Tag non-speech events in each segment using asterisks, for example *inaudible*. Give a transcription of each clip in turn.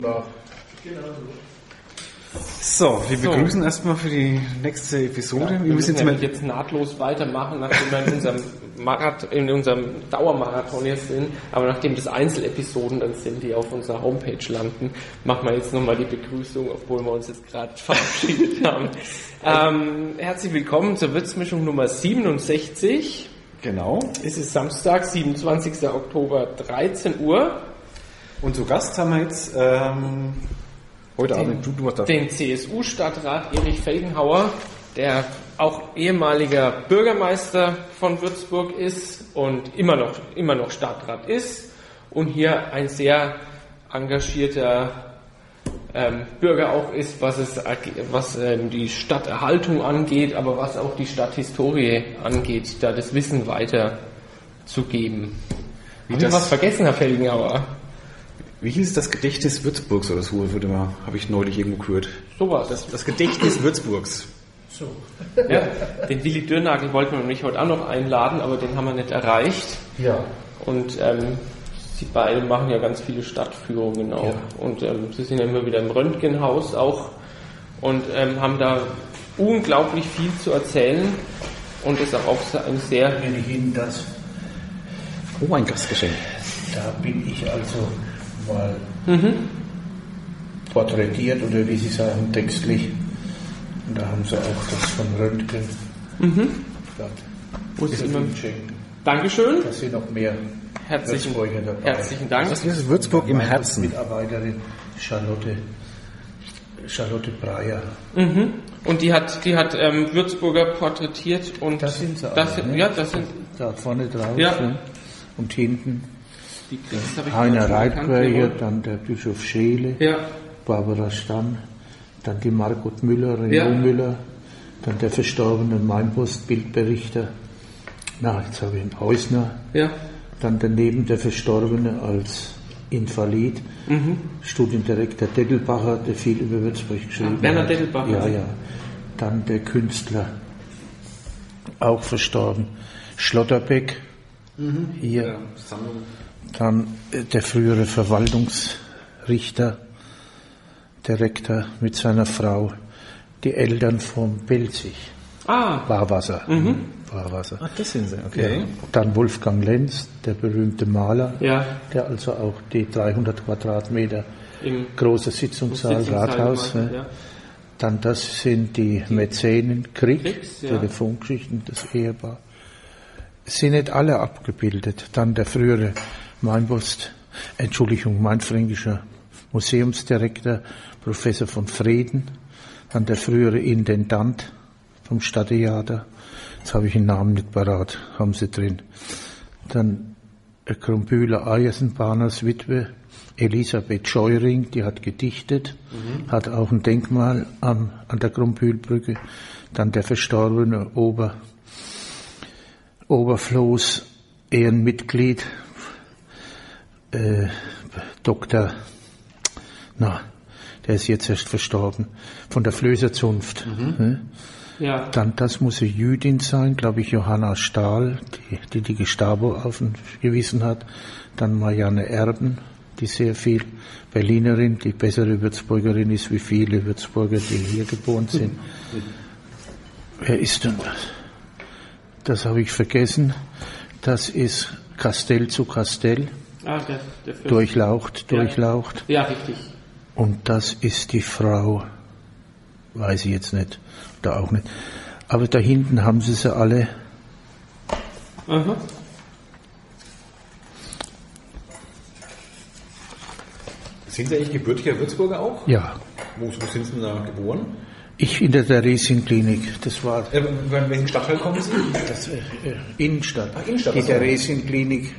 Genau. So, wir So. begrüßen erstmal für die nächste Episode. Wir wir müssen müssen jetzt nämlich jetzt nahtlos weitermachen, nachdem wir in unserem, Marathon, in unserem Dauermarathon jetzt sind. Aber nachdem das Einzelepisoden dann sind, die auf unserer Homepage landen, machen wir jetzt nochmal die Begrüßung, obwohl wir uns jetzt gerade *laughs* verabschiedet haben. Ähm, herzlich willkommen zur Würzmischung Nummer 67. genau. Es ist Samstag, 27. Oktober, 13 Uhr. Und zu Gast haben wir jetzt ähm, heute Abend du, du da. den CSU-Stadtrat Erich Felgenhauer, der auch ehemaliger Bürgermeister von Würzburg ist und immer noch, immer noch Stadtrat ist und hier ein sehr engagierter ähm, Bürger auch ist, was es was ähm, die Stadterhaltung angeht, aber was auch die Stadthistorie angeht, da das Wissen weiterzugeben. Haben wir was vergessen, Herr Felgenhauer? Wie hieß das Gedächtnis Würzburgs oder so? Würde mal, habe ich neulich irgendwo gehört. Sowas. Das, das Gedächtnis Würzburgs. Ja, den Willi Dürnagel wollten wir nämlich heute auch noch einladen, aber den haben wir nicht erreicht. Ja, Und ähm, sie beide machen ja ganz viele Stadtführungen auch. Ja. Und ähm, sie sind ja immer wieder im Röntgenhaus auch und ähm, haben da unglaublich viel zu erzählen. Und ist auch auch ein sehr wenn ich Ihnen das, Oh, ein Gastgeschenk. da bin ich also mal porträtiert oder wie Sie sagen, textlich. Und da haben Sie auch das von Röntgen. Mhm. Immer- Ihnen schenken. Dankeschön. Da sind noch mehr Herzlichen, Würzburger dabei. herzlichen Dank. Das ist Würzburg im Herzen. Mitarbeiterin Charlotte, Charlotte Breyer. Mhm. Und die hat, die hat ähm, Würzburger porträtiert und Das sind sie das alle, sind, ne? ja, das sind Da vorne drauf. Ja. Und hinten die ich Heiner Reitquer, dann der Bischof Scheele. Ja, Barbara Stamm, dann die Margot Müller, Renaud Ja. Müller, dann der verstorbene Mainpost-Bildberichter, na, jetzt habe ich ihn, Häusner, ja. dann daneben der Verstorbene als Invalid, Mhm. Studiendirektor Dettelbacher, der viel über Würzburg geschrieben Ah, Werner hat. Dettelbacher. Ja, ja. Dann der Künstler, auch verstorben, Schlotterbeck, Mhm. hier. Sammlung. Dann äh, der frühere Verwaltungsrichter, der Rektor mit seiner Frau, die Eltern vom Belzig, Ah, Barwasser. Barwasser. Ach, das sind sie, okay. Dann Wolfgang Lenz, der berühmte Maler, ja. der also auch die 300 Quadratmeter Im große Sitzungssaal, Sitzungssaal Rathaus. gemacht, ja. Dann das sind die Mäzenen, Krieg, Kriegs, ja. Telefongeschichten, das Ehepaar. Sind nicht alle abgebildet. Dann der frühere Mainpost, Entschuldigung, mainfränkischer Museumsdirektor, Professor von Frieden. Dann der frühere Intendant vom Stadttheater. Jetzt habe ich den Namen nicht parat, haben sie drin. Dann Krumbühler Eisenbahners Witwe, Elisabeth Scheuring, die hat gedichtet, hat auch ein Denkmal am, an der Krumbühlbrücke. Dann der verstorbene Ober, Oberfloß, Ehrenmitglied, äh, Dr. Na, der ist jetzt erst verstorben, von der Flößerzunft. Ne? Ja. Dann, das muss eine Jüdin sein, glaube ich, Johanna Stahl, die die, die Gestapo aufgewiesen hat. Dann Marianne Erben, die sehr viel Berlinerin, die bessere Würzburgerin ist wie viele Würzburger, die hier geboren sind. *laughs* Wer ist denn das? Das habe ich vergessen. Das ist Castell zu Castell, Ah, der, der Fürst. durchlaucht, Ja. durchlaucht. Ja, richtig. Und das ist die Frau, weiß ich jetzt nicht, da auch nicht. Aber da hinten haben sie sie alle. Aha. Sind Sie eigentlich gebürtiger Würzburger auch? Ja, Wo, wo sind Sie denn da geboren? ich in der Theresienklinik. Das war Äh, in welchen Stadtteil kommen Sie? das, äh, äh, Innenstadt. Ach, Innenstadt, die. Theresienklinik.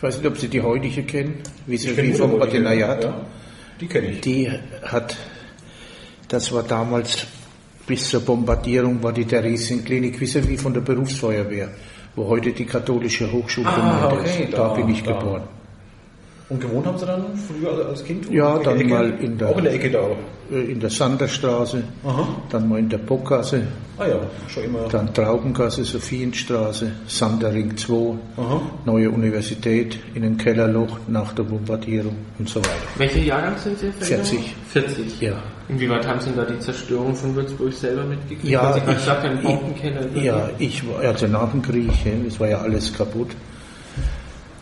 Ich weiß nicht, ob Sie die heutige kennen, wie sie wie vom Ordinariat. ja, Die kenne ich. Die hat, das war damals bis zur Bombardierung war die Theresienklinik, wissen wie von der Berufsfeuerwehr, wo heute die katholische Hochschulgemeinde Ah, okay, ist. Da, da, bin ich da. geboren. Und gewohnt haben Sie dann früher als Kind? Ja, in dann der Ecke? mal in der- Auch in der Ecke da. Äh, In der Sanderstraße, Aha. dann mal in der Bockgasse, Ah ja, schon immer. dann Traubengasse, Sophienstraße, Sanderring 2, Aha. neue Universität, in ein Kellerloch nach der Bombardierung und so weiter. Welcher Jahrgang sind Sie? Herr Felgenhauer? 40. 40. Ja. Inwieweit haben Sie da die Zerstörung von Würzburg selber mitgekriegt? Ja, Sie ich- gesagt ich-. Ja, ich war, also nach dem Krieg, es war ja alles kaputt.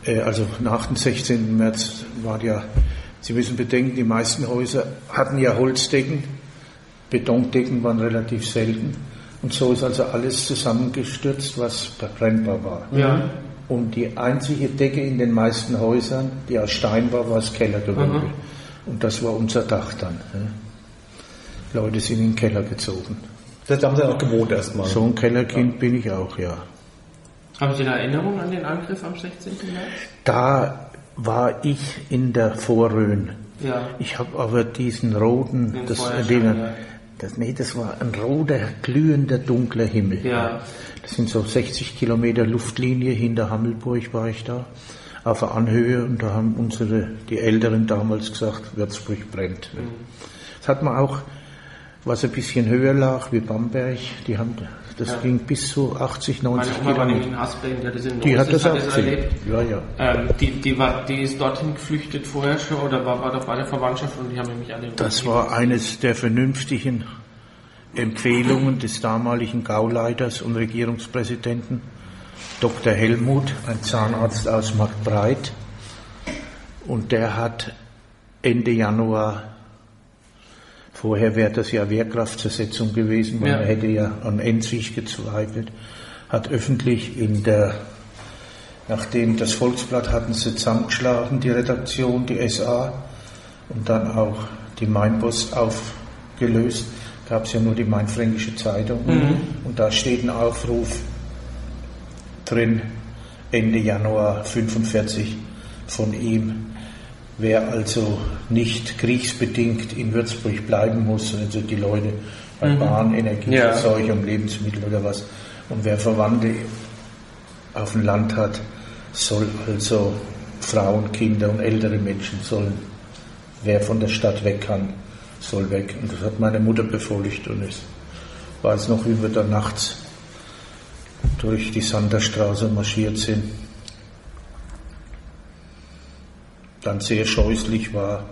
Äh, Also nach dem 16. März war ja, Sie müssen bedenken, die meisten Häuser hatten ja Holzdecken, Betondecken waren relativ selten. Und so ist also alles zusammengestürzt, was brennbar war. Ja. Und die einzige Decke in den meisten Häusern, die aus Stein war, war das Kellergewölbe. Mhm. Und das war unser Dach dann. Ja. Leute sind in den Keller gezogen. Das haben Sie auch gewohnt erstmal. So ein Kellerkind bin ich auch, ja. Haben Sie da Erinnerungen an den Angriff am 16. März? Da war ich in der Vorrhön. Ja. Ich habe aber diesen roten, Den das, Feuerschein, den, ja. das, nee, das war ein roter, glühender, dunkler Himmel. Ja. Das sind so 60 Kilometer Luftlinie hinter Hammelburg war ich da, auf der Anhöhe und da haben unsere, die Älteren damals gesagt, Würzburg brennt. Mhm. Das hat man auch, was ein bisschen höher lag, wie Bamberg, die haben, das Ja. ging bis zu 80, Meine 90 Oma war nämlich Kilometer. in Hasbergen, die hat das in Die hat das auch erlebt. Ja, ja. Ähm, die, die, war, die ist dorthin geflüchtet vorher schon oder war, war doch bei der Verwandtschaft und die haben nämlich alle. Das war eines der vernünftigen Empfehlungen des damaligen Gauleiters und Regierungspräsidenten, Dr. Helmut, ein Zahnarzt aus Marktbreit. Und der hat Ende Januar, vorher wäre das ja Wehrkraftzersetzung gewesen, weil Ja. man hätte ja an Enzig gezweifelt, hat öffentlich in der, nachdem das Volksblatt hatten sie zusammengeschlagen, die Redaktion, die SA, und dann auch die Mainpost aufgelöst, gab es ja nur die Mainfränkische Zeitung. Und da steht ein Aufruf drin, Ende Januar 45 von ihm. Wer also nicht kriegsbedingt in Würzburg bleiben muss, also die Leute bei Bahn, Energieversorgung, Lebensmittel oder was, und wer Verwandte auf dem Land hat, soll also Frauen, Kinder und ältere Menschen sollen, wer von der Stadt weg kann, soll weg. Und das hat meine Mutter befolgt und es war es noch, wie wir da nachts durch die Sanderstraße marschiert sind. Dann sehr scheußlich war,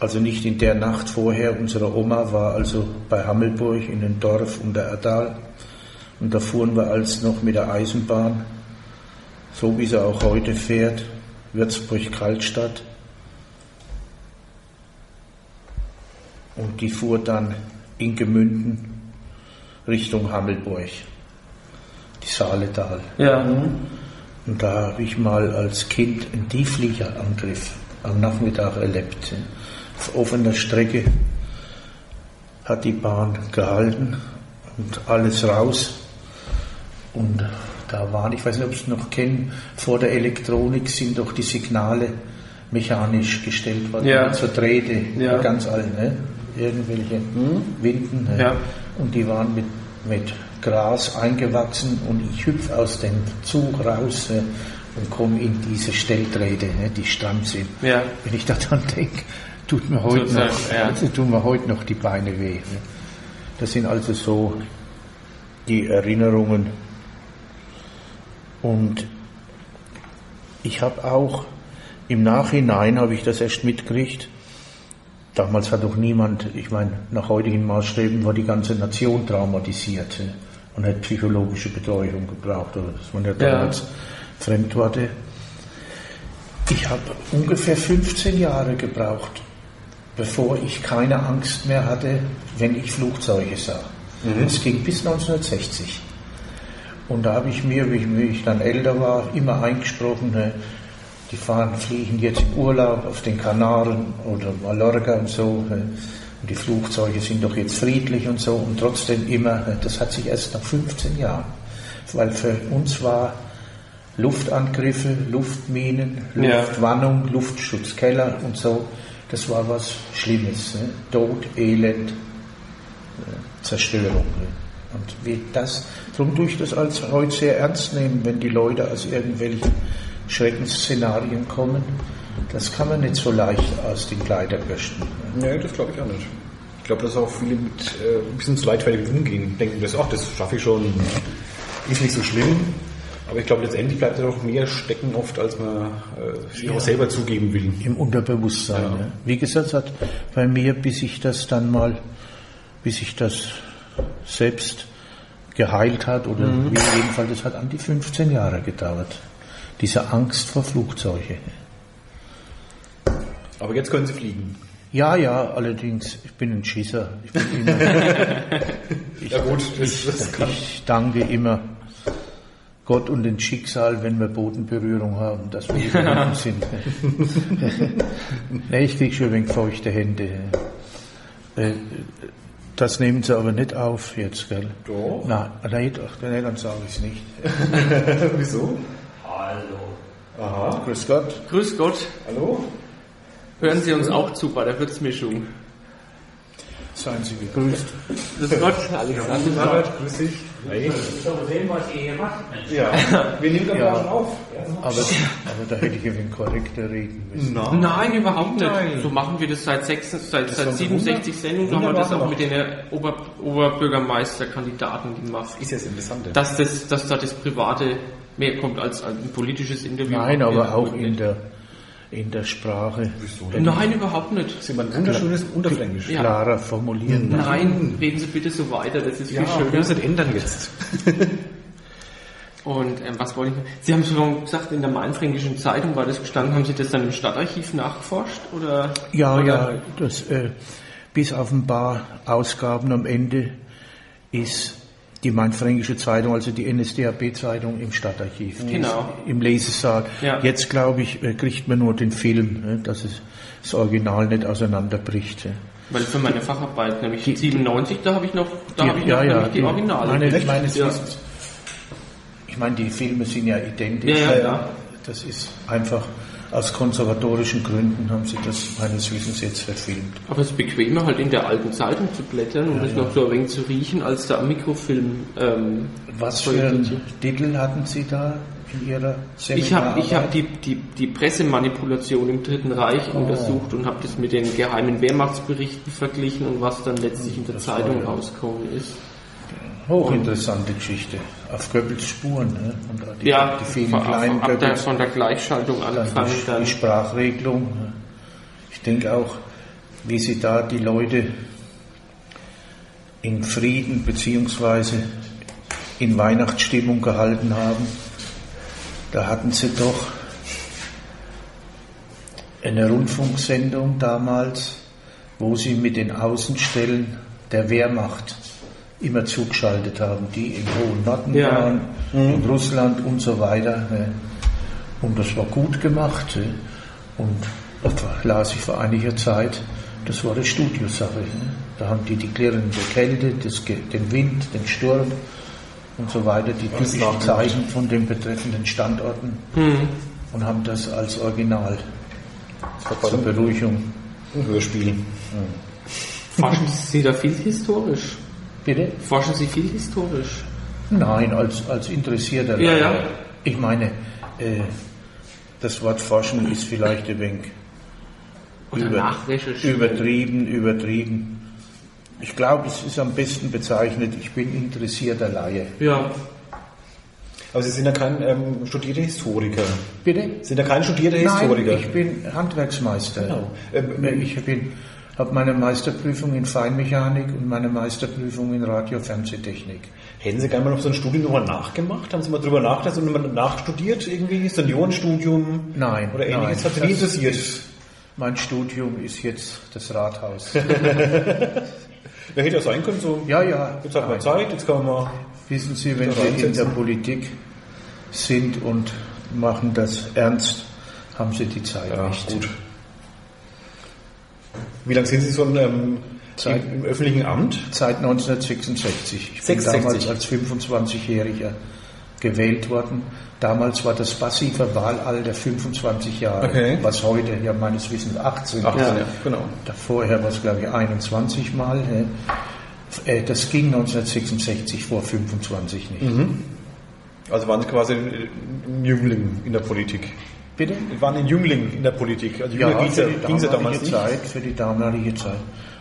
also nicht in der Nacht vorher, unsere Oma war also bei Hammelburg in einem Dorf unter Erdal und da fuhren wir als noch mit der Eisenbahn, so wie sie auch heute fährt, Würzburg-Kaltstadt. Und die fuhr dann in Gemünden Richtung Hammelburg, die Saaletal. Ja. Und da habe ich mal als Kind einen Tieffliegerangriff am Nachmittag erlebt. Auf offener Strecke hat die Bahn gehalten und alles raus. Und da waren, ich weiß nicht, ob Sie es noch kennen, vor der Elektronik sind doch die Signale mechanisch gestellt worden. Ja. So Drähte, Ja. ganz alt, ne? irgendwelche Winden. Ne? Ja. Und die waren mit, mit Gras eingewachsen und ich hüpf aus dem Zug raus äh, und komme in diese Stelldrähte, ne, die stramm sind. Ja. Wenn ich daran denke, tut mir heute Tut's, noch, ja. also tun mir heute noch die Beine weh. Ne. Das sind also so die Erinnerungen. Und ich habe auch im Nachhinein habe ich das erst mitgekriegt. Damals hat doch niemand, ich meine, nach heutigen Maßstäben war die ganze Nation traumatisiert äh, und hat psychologische Betreuung gebraucht, oder dass man ja damals Fremdworte. Ich habe ungefähr 15 Jahre gebraucht, bevor ich keine Angst mehr hatte, wenn ich Flugzeuge sah. Das ging bis 1960. Und da habe ich mir, wie ich, wie ich dann älter war, immer eingesprochen, ne, die fahren, fliegen jetzt im Urlaub auf den Kanaren oder Mallorca und so. ne, Und die Flugzeuge sind doch jetzt friedlich und so. Und trotzdem immer, das hat sich erst nach 15 Jahren. Weil für uns war Luftangriffe, Luftminen, Ja. Luftwarnung, Luftschutzkeller und so, das war was Schlimmes. Ne? Tod, Elend, äh, Zerstörung. Ne? Und wie das, darum tue ich das als heute sehr ernst nehmen, wenn die Leute aus irgendwelchen Schreckensszenarien kommen. Das kann man nicht so leicht aus den Kleidern bürsten. Nee, das glaube ich auch nicht. Ich glaube, dass auch viele mit äh, ein bisschen zu leichtfertig umgehen. Denken, das, ach, das schaffe ich schon, ist nicht so schlimm. Aber ich glaube, letztendlich bleibt da noch mehr stecken oft, als man äh, sich auch selber zugeben will. Im Unterbewusstsein. Ja. Ja. Wie gesagt, es hat bei mir, bis ich das dann mal, bis ich das selbst geheilt hat, oder Mhm. wie jedenfalls, das hat an die 15 Jahre gedauert. Diese Angst vor Flugzeugen. Aber jetzt können sie fliegen. Ja, ja, allerdings, ich bin ein Schisser. Ich, bin immer, *laughs* Ja gut, das, das kann ich danke immer Gott und dem Schicksal, wenn wir Bodenberührung haben, dass wir hier *laughs* unten sind. nee, ich krieg schon ein wenig feuchte Hände. Äh, Das nehmen sie aber nicht auf jetzt, gell? Doch. Nein, nein, doch, nee, dann sage ich es nicht. *laughs* Wieso? Aha. Grüß Gott. Grüß Gott. Hallo? Hören Sie uns auch zu bei der Würzmischung. Seien Sie gegrüßt. Grüß Gott, Alexander. Albert, grüß dich. Hey. So sehen, was ihr hier macht. Ja, wir nehmen gerade Ja. schon auf. Aber, aber da hätte ich ein wenig korrekter reden müssen. Na? Nein, überhaupt nicht. Nein. So machen wir das seit, sechs, seit, seit doch 67 Sendungen, haben wir das auch mit den Ober, Oberbürgermeisterkandidaten gemacht. Ist ja das Interessante. Dass, das, dass da das Private mehr kommt als ein politisches Interview. Nein, aber Ja, auch in der, in der Sprache Nein, überhaupt nicht. Das ist immer ein wunderschönes Unterfränkisch. Ja. klarer formulieren. Nein, reden Sie bitte so weiter, das ist Ja, viel wir schöner. müssen das ändern jetzt. *laughs* Und ähm, was wollte ich noch? Sie haben schon gesagt, in der Mainfränkischen Zeitung war das gestanden, haben Sie das dann im Stadtarchiv nachgeforscht? Oder? Ja, oder? ja, das, äh, bis auf ein paar Ausgaben am Ende ist die Mainfränkische Zeitung, also die NSDAP-Zeitung im Stadtarchiv. Die Genau. Im Lesesaal. Ja. Jetzt, glaube ich, äh, kriegt man nur den Film, äh, dass es das Original nicht auseinanderbricht. Weil für meine Facharbeit, nämlich 97, da habe ich noch, da Die- habe ich ja, noch ja, die die- Originale. meine- meines ja. Wissens. Ich meine, die Filme sind ja identisch. Ja, ja. Das ist einfach aus konservatorischen Gründen haben sie das meines Wissens jetzt verfilmt. Aber es ist bequemer, halt in der alten Zeitung zu blättern und das noch so ein wenig zu riechen, als da am Mikrofilm. Ähm, Was für einen. Titel hatten Sie da in Ihrer Sendung? Ich habe hab die, die, die Pressemanipulation im Dritten Reich Oh. untersucht und habe das mit den geheimen Wehrmachtsberichten verglichen und was dann letztlich in der Das Zeitung ja- rausgekommen ist. Hochinteressante Geschichte. Auf Goebbels Spuren. Ne? Und die, Ja, die vielen von, kleinen ab der, Goebbels, von der Gleichschaltung dann angefangen, die, die Sprachregelung. ne? Ich denke auch, wie Sie da die Leute in Frieden beziehungsweise in Weihnachtsstimmung gehalten haben. Da hatten Sie doch eine Rundfunksendung damals, wo Sie mit den Außenstellen der Wehrmacht immer zugeschaltet haben, die im hohen Norden Ja. waren, in Russland und so weiter. ne. Und das war gut gemacht. ne. Und das las ich vor einiger Zeit, das war eine Studiosache. ne. Da haben die die klirrende Kälte, das, den Wind, den Sturm und so weiter, die typischen. Zeichen von den betreffenden Standorten und haben das als Original zur Beruhigung. Hörspiel. forschen Sie da viel historisch. Bitte? Forschen Sie viel historisch. Nein, als, als Interessierter. Ja, ja. Ich meine, äh, das Wort Forschen ist vielleicht ein wenig über- übertrieben, übertrieben. Ich glaube, es ist am besten bezeichnet, ich bin interessierter Laie. Ja, Aber Sie sind ja kein ähm, studierter Historiker. Bitte? Sie sind ja kein studierter Nein, Historiker. ich bin Handwerksmeister. Genau. Ähm, ich bin, habe meine Meisterprüfung in Feinmechanik und meine Meisterprüfung in Radio-Fernsehtechnik. Hätten Sie gerne mal noch so ein Studium nochmal nachgemacht? Haben Sie mal drüber nachgedacht und mal nachstudiert irgendwie? Seniorenstudium? Nein, Oder ähnliches? nein, Hat Sie nie das interessiert? Mein Studium ist jetzt das Rathaus. *laughs* Wer hätte ja sein können, so, ja, ja. jetzt hat man Zeit, jetzt kann man mal... Wissen Sie, wenn Sie in der. Politik sind und machen das ernst, haben Sie die Zeit nicht. gut. Wie lange sind Sie so ähm, Zeit. im, im öffentlichen Amt? Seit 1966. Ich 66. bin damals als 25-Jähriger gewählt worden. Damals war das passive Wahlalter 25 Jahre, Okay. was heute ja meines Wissens 18 18, ist. ja, genau. Vorher war es, glaube ich, 21 Mal. äh. Das ging 1966 vor 25 nicht. Also waren Sie quasi ein Jüngling in der Politik. Bitte? Waren ein Jüngling in der Politik. Also Ja, ja, die ging's ja damals nicht. Zeit, für die damalige Zeit.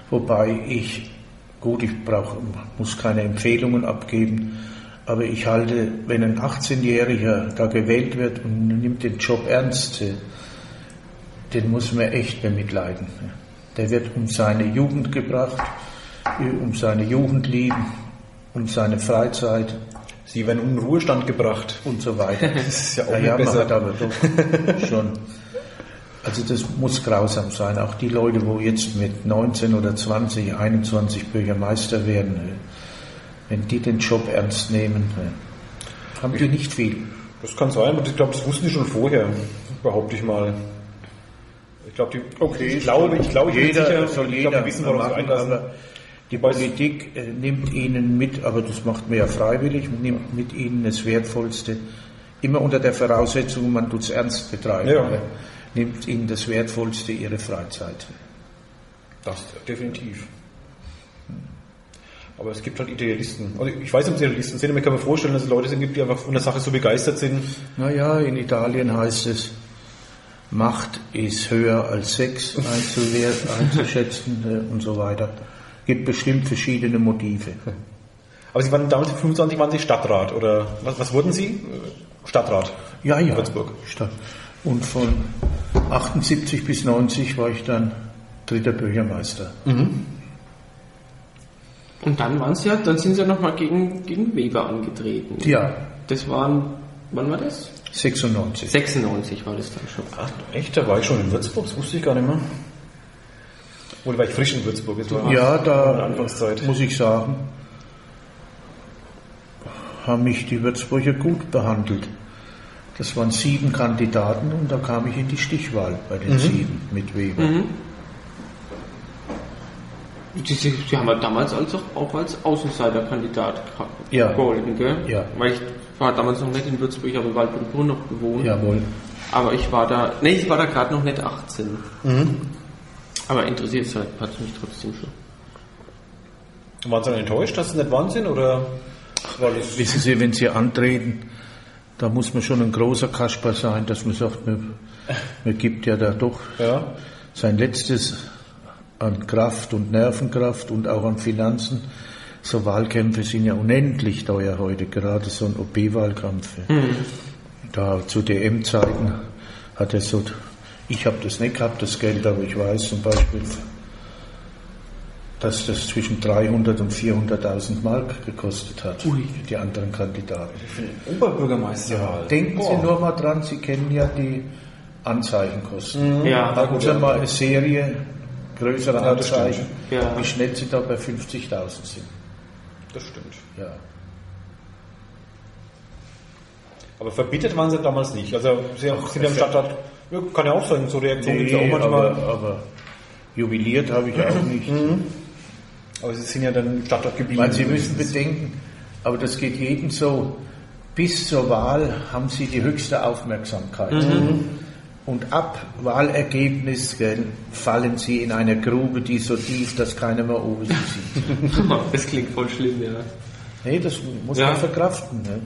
Wobei ich, gut, ich brauch, muss keine Empfehlungen abgeben, aber ich halte, wenn ein 18-Jähriger da gewählt wird und nimmt den Job ernst, den muss man echt bemitleiden. Der wird um seine Jugend gebracht, um seine Jugend lieben, um seine Freizeit Sie werden in den Ruhestand gebracht. und so weiter. *laughs* Das ist ja auch nicht man besser. hat aber doch schon. Also das muss grausam sein. Auch die Leute, wo jetzt mit 19 oder 20, 21 Bürgermeister werden, äh, wenn die den Job ernst nehmen, äh, haben die nicht viel. Das kann sein, aber ich glaube, das wussten die schon vorher, behaupte ich mal. Ich glaube, die, ich glaube, ich glaube, ich bin jeder, sicher, soll ich jeder glaube, die wissen, worauf sie machen, einlassen. Die Politik äh, nimmt ihnen mit, aber das macht man ja freiwillig, nimmt mit ihnen das Wertvollste, immer unter der Voraussetzung, man tut es ernst betreiben, Ja. aber nimmt ihnen das Wertvollste ihre Freizeit. Das definitiv. Aber es gibt halt Idealisten. Also ich weiß nicht, ob es Idealisten sind, aber ich kann mir vorstellen, dass es Leute sind, gibt, die einfach von der Sache so begeistert sind. Naja, in Italien heißt es, Macht ist höher als Sex einzuschätzen äh, und so weiter. Gibt bestimmt verschiedene Motive. *laughs* Aber Sie waren damals mit 25 waren Sie Stadtrat oder was, was wurden Sie? Stadtrat. Ja, ja. Würzburg. Stadt. Und von 78 bis 90 war ich dann dritter Bürgermeister. Und dann waren sie ja, dann sind sie ja nochmal gegen, gegen Weber angetreten. Ja, Das waren, wann war das? 96. 96 war das dann schon. Ah, echt? Da war ich schon in Würzburg, das wusste ich gar nicht mehr. Oder war ich frisch in Würzburg? Das war Ja, da Anfangszeit. muss ich sagen, haben mich die Würzburger gut behandelt. Das waren sieben Kandidaten und da kam ich in die Stichwahl bei den sieben mit Weber. Sie, sie, sie haben ja damals als auch, als Außenseiterkandidat gehabt. Ja. geholfen, gell? Ja. Weil ich war damals noch nicht in Würzburg, ich habe in Waldbrunn noch gewohnt. Jawohl. Aber ich war da, nee, ich war da gerade noch nicht 18. Aber interessiert hat es mich trotzdem schon. Waren Sie dann enttäuscht, dass Sie nicht waren sind? Oder war das Wissen Sie, wenn Sie antreten, da muss man schon ein großer Kasper sein, dass man sagt, man, man gibt ja da doch ja? sein Letztes an Kraft und Nervenkraft und auch an Finanzen. So Wahlkämpfe sind ja unendlich teuer heute, gerade so ein OP-Wahlkampf. Da zu DM-Zeiten hat er so, ich habe das nicht gehabt, das Geld, aber ich weiß zum Beispiel, dass das zwischen 300 und 400.000 Mark gekostet hat, die anderen Kandidaten. Oberbürgermeister. Denken Sie nur mal dran, Sie kennen ja die Anzeichenkosten. Ja, Machen Sie mal eine Serie größere Ja. Anzeigen, Ja. wie schnell Sie da bei 50.000 sind. Das stimmt. Ja. Aber verbittert waren Sie damals nicht. Also Sie haben, sind ja im Stadtrat, ja, kann ja auch sein, so Reaktionen gibt's ja auch Nee, manchmal. aber, aber jubiliert habe ich auch nicht. Aber Sie sind ja dann im Stadtrat geblieben. Weil Sie müssen bedenken, aber das geht jedem so, bis zur Wahl haben Sie die höchste Aufmerksamkeit. Und ab Wahlergebnis gell, fallen Sie in eine Grube, die so tief, dass keiner mehr oben Sie sieht. *laughs* das klingt voll schlimm, ja. Nee, das muss Ja. man verkraften. Ne?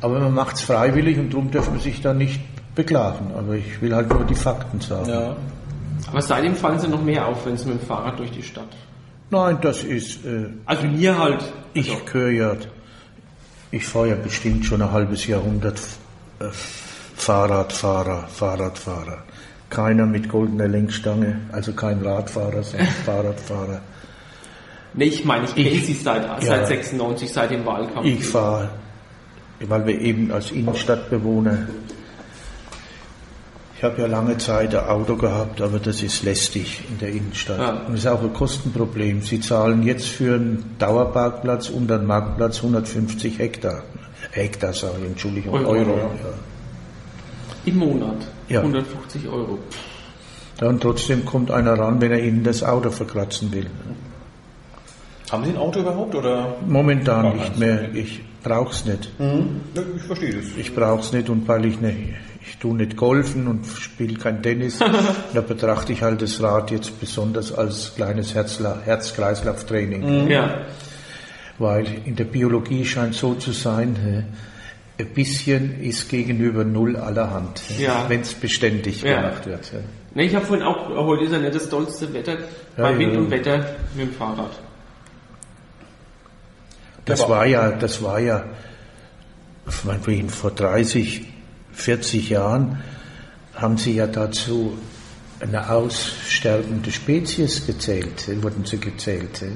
Aber man macht es freiwillig und darum darf man sich da nicht beklagen. Aber ich will halt nur die Fakten sagen. ja. Aber seitdem fallen sie noch mehr auf, wenn sie mit dem Fahrrad durch die Stadt. Nein, das ist, äh, Also mir halt. ich höre ja, ich fahre ja bestimmt schon ein halbes Jahrhundert äh, Fahrradfahrer, Fahrradfahrer. Keiner mit goldener Lenkstange, also kein Radfahrer, sondern *laughs* Fahrradfahrer. Nee, ich meine, ich kenne sie seit, ja. seit 96, seit dem Wahlkampf. Ich fahre, weil wir eben als Innenstadtbewohner, ich habe ja lange Zeit ein Auto gehabt, aber das ist lästig in der Innenstadt. Ja. Und es ist auch ein Kostenproblem. Sie zahlen jetzt für einen Dauerparkplatz und einen Marktplatz 150 Hektar. Hektar, sage ich, Entschuldigung, Euro, Euro. ja. Im Monat. Ja. 150 Euro. Ja, und trotzdem kommt einer ran, wenn er Ihnen das Auto verkratzen will. Haben Sie ein Auto überhaupt? Oder? Momentan nicht mehr. Ich brauch's nicht. Mhm. Ich verstehe das. Ich brauch's nicht und weil ich ne, ich tue nicht golfen und spiele kein Tennis, *laughs* da betrachte ich halt das Rad jetzt besonders als kleines Herz-Kreislauf-Training. Ja. Weil in der Biologie scheint so zu sein, ein bisschen ist gegenüber null allerhand, Ja. wenn es beständig Ja. gemacht wird. Ne, ich habe vorhin auch, heute ist ja nicht das tollste Wetter, bei Wind und Wetter mit dem Fahrrad. Das war ja, das war ja, meinetwegen vor 30, 40 Jahren haben sie ja dazu eine aussterbende Spezies gezählt, äh, wurden sie gezählt. äh.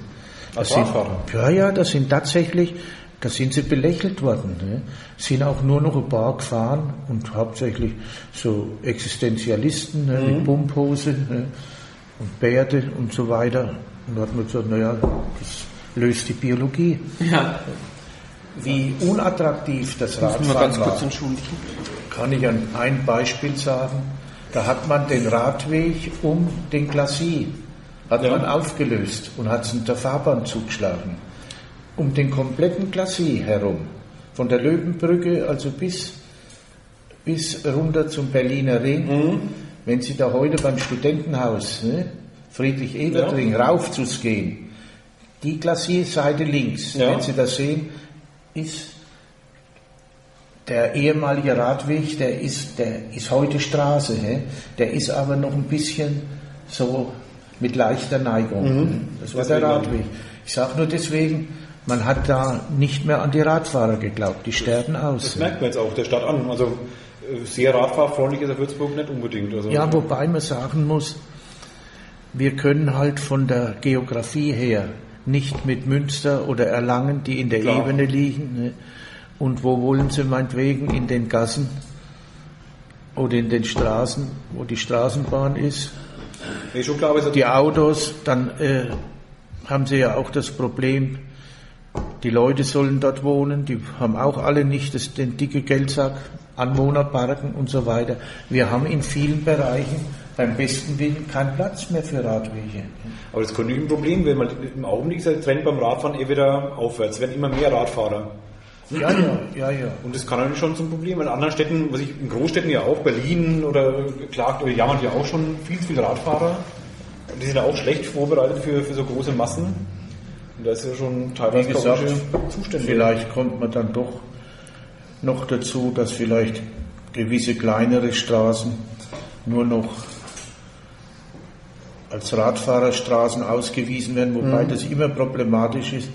Das sind, ja, ja, das sind tatsächlich, da sind sie belächelt worden. Ne? Sind auch nur noch ein paar gefahren und hauptsächlich so Existenzialisten ne, mit Pumphose ne? und Bärde und so weiter. Und da hat man gesagt, naja, das löst die Biologie. Ja, Wie unattraktiv das müssen wir ganz Radfahren war, kurz entschuldigen. Kann ich an ein Beispiel sagen. Da hat man den Radweg um den Glacis hat Ja. man aufgelöst und hat es in der Fahrbahn zugeschlagen. Um den kompletten Glacis herum. Von der Löwenbrücke, also bis, bis runter zum Berliner Ring. Mhm. Wenn Sie da heute beim Studentenhaus, ne, Friedrich-Ebert-Ring, rauf zu gehen, die Glacis-Seite links, Ja. wenn Sie das sehen, ist der ehemalige Radweg, der ist, der ist heute Straße, hä? der ist aber noch ein bisschen so mit leichter Neigung. Das war der Deswegen. Radweg. Ich sage nur deswegen, man hat da nicht mehr an die Radfahrer geglaubt, die sterben aus. Das merkt man jetzt auch der Stadt an. Also äh, sehr radfahrfreundlich ist der Würzburg nicht unbedingt. Also, Ja, wobei man sagen muss, wir können halt von der Geografie her nicht mit Münster oder Erlangen, die in der Klar. Ebene liegen? Und wo wollen sie meinetwegen in den Gassen oder in den Straßen, wo die Straßenbahn ist, nee, schon klar, aber es die Autos, dann äh, haben sie ja auch das Problem, die Leute sollen dort wohnen, die haben auch alle nicht das, den dicke Geldsack, Anwohnerparken und so weiter. Wir haben in vielen Bereichen beim besten Willen keinen Platz mehr für Radwege. aber das könnte ein Problem werden, weil im Augenblick ist der Trend beim Radfahren eher wieder aufwärts. Es werden immer mehr Radfahrer. Ja, ja, ja, ja. Und das kann natürlich schon zum Problem. In anderen Städten, was ich in Großstädten ja auch, Berlin oder klagt oder jammern ja auch schon viel, viel Radfahrer. Und die sind ja auch schlecht vorbereitet für, für so große Massen. Und da ist ja schon Wie teilweise gesagt, chaotische Zustände. vielleicht kommt man dann doch noch dazu, dass vielleicht gewisse kleinere Straßen nur noch als Radfahrerstraßen ausgewiesen werden, wobei das immer problematisch ist.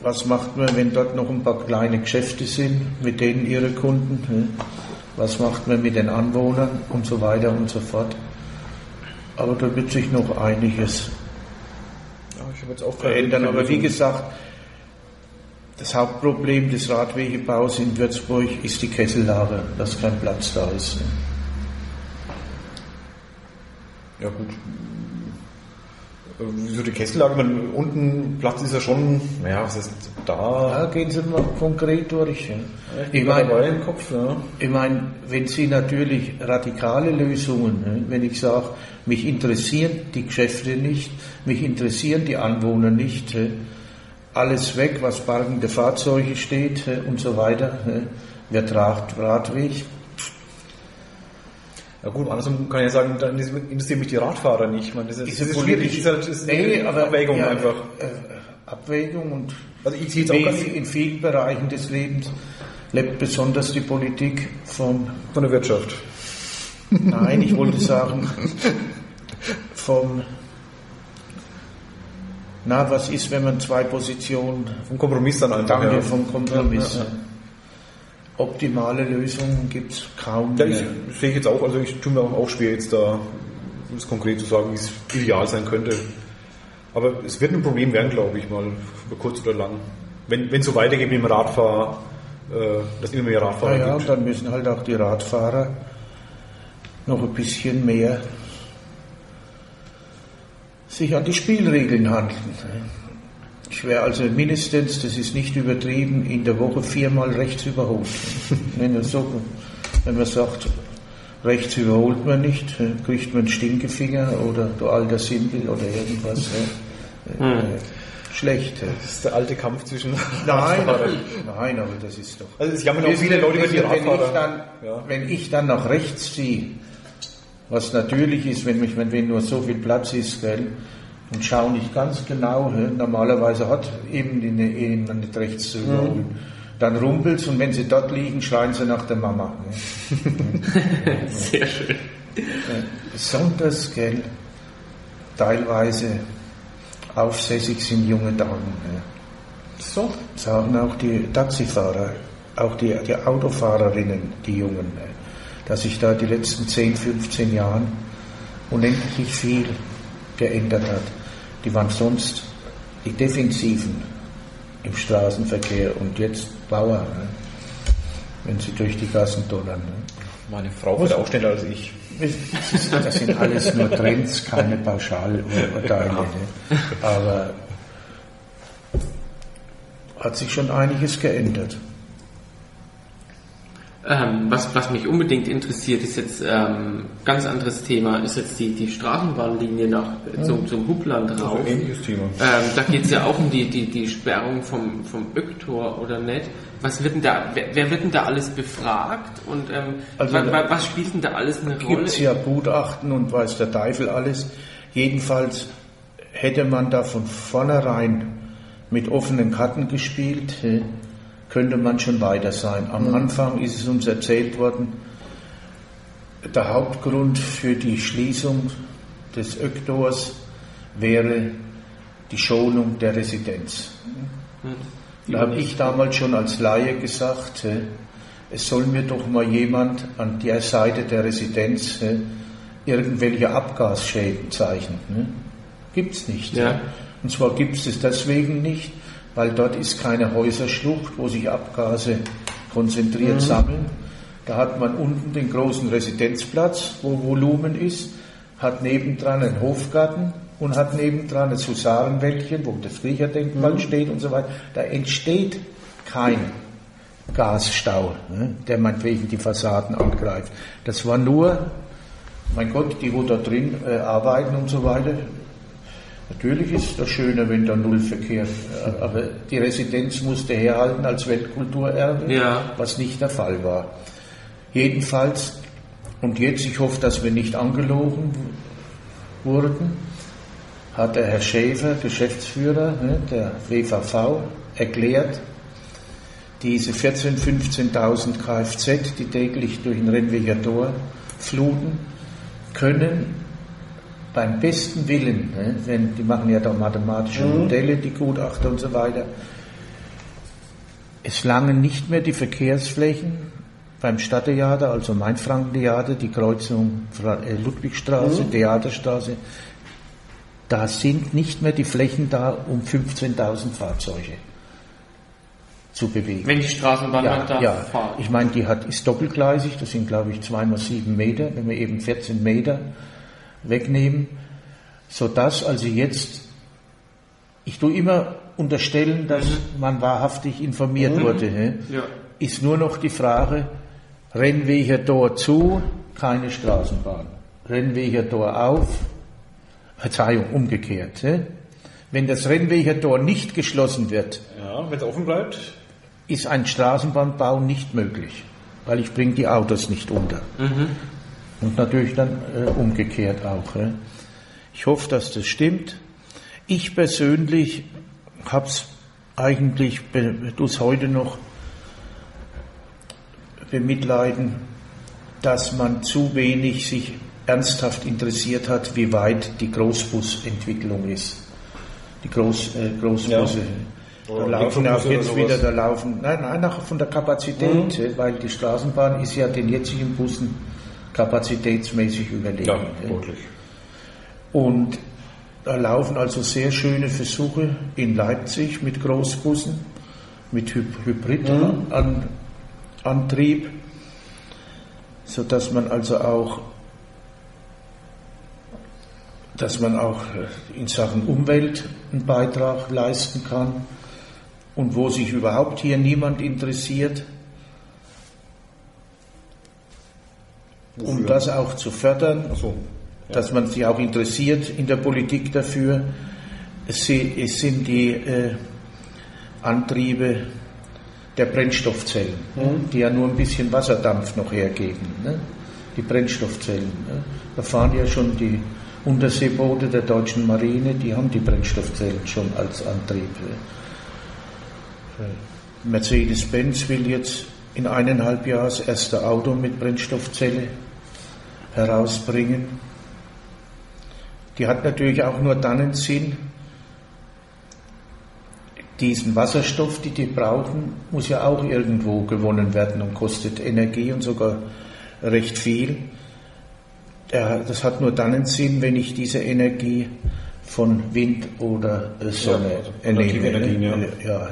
Was macht man, wenn dort noch ein paar kleine Geschäfte sind, mit denen ihre Kunden? ne? Was macht man mit den Anwohnern und so weiter und so fort? Aber da wird sich noch einiges Ja, verändern. Aber wie gesagt, das Hauptproblem des Radwegebaus in Würzburg ist die Kessellage, dass kein Platz da ist. Ja gut. Äh, Wieso die Kessellage? Meine, unten Platz ist ja schon, naja, was ist da? Ja, gehen Sie mal konkret durch. ja. Ich meine, im Kopf, ja. ich meine, wenn Sie natürlich radikale Lösungen, wenn ich sage, mich interessieren die Geschäfte nicht, mich interessieren die Anwohner nicht, alles weg, was parkende Fahrzeuge steht und so weiter, wird Rad, Radweg, Ja gut, andersrum kann ich ja sagen, dann interessieren mich die Radfahrer nicht. Ich meine, das ist, Ist ist schwierig. ist halt ist Nee, eine aber Abwägung ja, einfach. Äh, Abwägung und Also ich sehe jetzt auch ganz in vielen Bereichen des Lebens lebt besonders die Politik vom, von der Wirtschaft. nein, ich wollte sagen, vom, na, was ist, wenn man zwei Positionen, Vom Kompromiss dann einfach. danke, ja. vom Kompromiss. Ja, ja, Optimale Lösungen gibt es kaum Ja, mehr. ich sehe ich jetzt auch, also ich tue mir auch schwer jetzt da, das konkret zu sagen, wie es ideal sein könnte. Aber es wird ein Problem werden, glaube ich mal, über kurz oder lang. Wenn es so weitergeht mit dem Radfahr, äh, dass immer mehr Ja, Radfahrer ja, und gibt. dann müssen halt auch die Radfahrer noch ein bisschen mehr sich an die Spielregeln halten. Ich wäre also mindestens, das ist nicht übertrieben, in der Woche viermal rechts überholt. *laughs* wenn, man so, wenn man sagt, rechts überholt man nicht, kriegt man einen Stinkefinger oder du alter Simpel oder irgendwas. Äh, Schlecht. Das ist der alte Kampf zwischen *laughs* Nein, nein, aber das ist doch. Also es jammern auch viele Leute über die wenn, ich Radfahrer. dann, Ja. wenn ich dann nach rechts ziehe, was natürlich ist, wenn, mich, wenn, wenn nur so viel Platz ist, gell, und schaue nicht ganz genau, hä, normalerweise hat eben die eben nicht rechts zu überholen. Dann rumpelt's und wenn sie dort liegen, schreien sie nach der Mama. Ne? *laughs* Sehr schön. Besonders, gell, teilweise aufsässig sind junge Damen. So. Sagen auch die Taxifahrer, auch die, die Autofahrerinnen, die Jungen, ne? dass sich da die letzten 10, 15 Jahren unendlich viel geändert hat. Die waren sonst die Defensiven im Straßenverkehr und jetzt Bauer, ne? wenn sie durch die Gassen donnern. Ne? Meine Frau wird auch schneller als ich. *laughs* Das sind alles nur Trends, keine Pauschalurteile. Ne? Aber hat sich schon einiges geändert. Ähm, was, was mich unbedingt interessiert, ist jetzt ähm, ganz anderes Thema, ist jetzt die, die Straßenbahnlinie nach, zum, zum Hubland rauf. ähnliches Thema. Ähm, da geht es ja auch um die, die, die Sperrung vom, vom Öktor oder nicht. Was wird denn da, wer, wer wird denn da alles befragt und ähm, Also wa, wa, was spielt denn da alles eine Rolle? Gibt es ja Gutachten und weiß der Teufel alles. Jedenfalls hätte man da von vornherein mit offenen Karten gespielt, hä, könnte man schon weiter sein. Am Anfang ist es uns erzählt worden, der Hauptgrund für die Schließung des Öktors wäre die Schonung der Residenz. Da habe ich damals schon als Laie gesagt, es soll mir doch mal jemand an der Seite der Residenz irgendwelche Abgasschäden zeichnen. Ne? Gibt es nicht. Ja. Und zwar gibt es es deswegen nicht, weil dort ist keine Häuserschlucht, wo sich Abgase konzentriert sammeln. Da hat man unten den großen Residenzplatz, wo Volumen ist, hat nebendran einen Hofgarten und hat nebendran ein Husarenwäldchen, wo das Kriecherdenkmal steht und so weiter. Da entsteht kein Gasstau, ne, der meinetwegen die Fassaden angreift. Das war nur, mein Gott, die, wo da drin äh, arbeiten und so weiter. Natürlich ist das schöner, wenn da null Verkehr, äh, aber die Residenz musste herhalten als Weltkulturerbe, Ja. was nicht der Fall war. Jedenfalls, und jetzt, ich hoffe, dass wir nicht angelogen wurden, hat der Herr Schäfer, Geschäftsführer ne, der WVV, erklärt, diese 14.000, 15.000 Kfz, die täglich durch den Rennweger Tor fluten, können beim besten Willen, ne, wenn, die machen ja da mathematische Modelle, die Gutachter und so weiter, es langen nicht mehr die Verkehrsflächen beim Stadttheater, also Mainfrankentheater, die Kreuzung äh, Ludwigstraße, Theaterstraße, da sind nicht mehr die Flächen da, um 15.000 Fahrzeuge zu bewegen. Wenn die Straßenbahn Ja, da ja. fahren. ich meine, die hat, ist doppelgleisig, das sind glaube ich zweimal sieben Meter, wenn wir eben 14 Meter wegnehmen, sodass also jetzt, ich tue immer unterstellen, dass man wahrhaftig informiert wurde, hä? Ja. ist nur noch die Frage, Rennweger Tor zu, keine Straßenbahn. Rennweger Tor auf, Verzeihung, umgekehrt. hä? Wenn das Rennweger Tor nicht geschlossen wird, Ja, wenn es offen bleibt. ist ein Straßenbahnbau nicht möglich, weil ich bringe die Autos nicht unter. Und natürlich dann äh, umgekehrt auch. Äh. Ich hoffe, dass das stimmt. Ich persönlich habe es eigentlich bis heute noch bemitleiden, dass man zu wenig sich ernsthaft interessiert hat, wie weit die Großbusentwicklung ist. Die Groß, äh, Großbusse. Ja. Da laufen auch jetzt wieder, da laufen, nein, nein, von der Kapazität, äh, weil die Straßenbahn ist ja den jetzigen Bussen kapazitätsmäßig überlegen. Ja, äh. deutlich. Und da laufen also sehr schöne Versuche in Leipzig mit Großbussen, mit Hy Hybridantrieb, sodass man also auch, dass man auch in Sachen Umwelt einen Beitrag leisten kann und wo sich überhaupt hier niemand interessiert, um Wofür? das auch zu fördern so. dass man sich auch interessiert in der Politik dafür. Es si- es sind die äh, Antriebe der Brennstoffzellen, ne, die ja nur ein bisschen Wasserdampf noch hergeben. Ne? Die Brennstoffzellen. Ne? Da fahren ja schon die Unterseeboote der deutschen Marine, die haben die Brennstoffzellen schon als Antrieb. Ne? Mercedes-Benz will jetzt in eineinhalb Jahren das erste Auto mit Brennstoffzelle herausbringen. Die hat natürlich auch nur dann einen Sinn, diesen Wasserstoff, die die brauchen, muss ja auch irgendwo gewonnen werden und kostet Energie und sogar recht viel. Das hat nur dann einen Sinn, wenn ich diese Energie von Wind oder Sonne ja, ernehme. Ja. ja.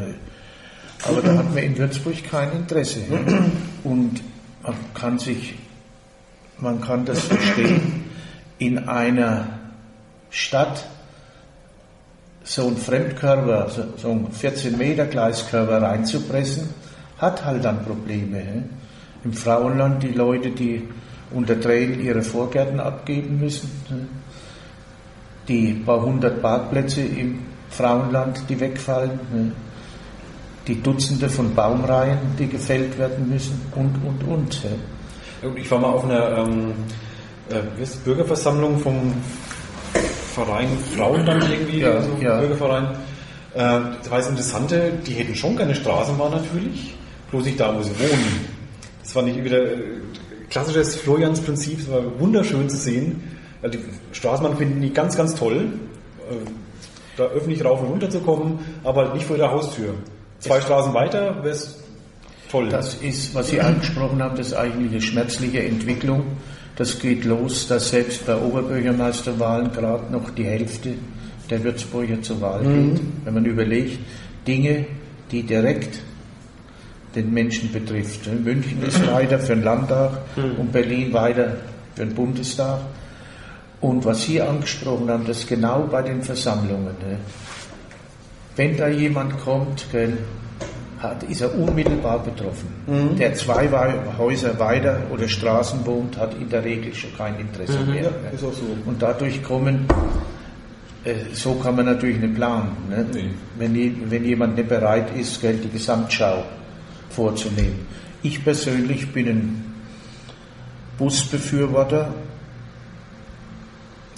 Aber da hat man in Würzburg kein Interesse. *clears throat* Und man kann sich, man kann das verstehen, in einer Stadt so ein Fremdkörper, so ein 14 Meter Gleiskörper reinzupressen, hat halt dann Probleme. Im Frauenland die Leute, die unter Tränen ihre Vorgärten abgeben müssen, die paar hundert Parkplätze im Frauenland, die wegfallen, die Dutzende von Baumreihen, die gefällt werden müssen und, und, und. Ich war mal auf einer ähm, äh, Bürgerversammlung vom Verein Frauenland irgendwie, ja, also ja. Bürgerverein. Äh, das war das Interessante, die hätten schon keine Straßenbahn natürlich, bloß nicht da, wo sie wohnen. Das war nicht wieder äh, klassisches Florians-Prinzip, es war wunderschön zu sehen. Die Straßenbahn finden die ganz, ganz toll, äh, da öffentlich rauf und runter zu kommen, aber nicht vor der Haustür. Zwei Straßen weiter wäre es toll. Das ist, was Sie angesprochen haben, das ist eigentlich eine schmerzliche Entwicklung. Das geht los, dass selbst bei Oberbürgermeisterwahlen gerade noch die Hälfte der Würzburger zur Wahl mhm. geht. Wenn man überlegt, Dinge, die direkt den Menschen betrifft. München ist *clears throat* weiter für den Landtag mhm. und Berlin weiter für den Bundestag. Und was Sie angesprochen haben, das genau bei den Versammlungen. Ne? Wenn da jemand kommt, gell, hat, ist er unmittelbar betroffen. Mhm. Der zwei Häuser weiter oder Straßen wohnt, hat in der Regel schon kein Interesse mhm. mehr. Ja, ne? so. Und dadurch kommen, äh, so kann man natürlich nicht planen. Ne? Nee. Wenn, wenn jemand nicht bereit ist, Geld die Gesamtschau vorzunehmen. Ich persönlich bin ein Busbefürworter.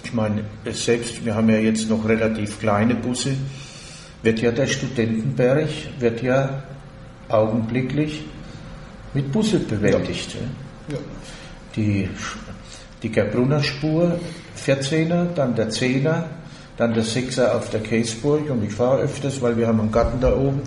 Ich meine, selbst, wir haben ja jetzt noch relativ kleine Busse, wird ja der Studentenberg, wird ja augenblicklich mit Busse bewältigt. Ja. Ja. Die, die Gerbrunner Spur, 14er, dann der 10er, dann der 6er auf der Käsburg und ich fahre öfters, weil wir haben einen Garten da oben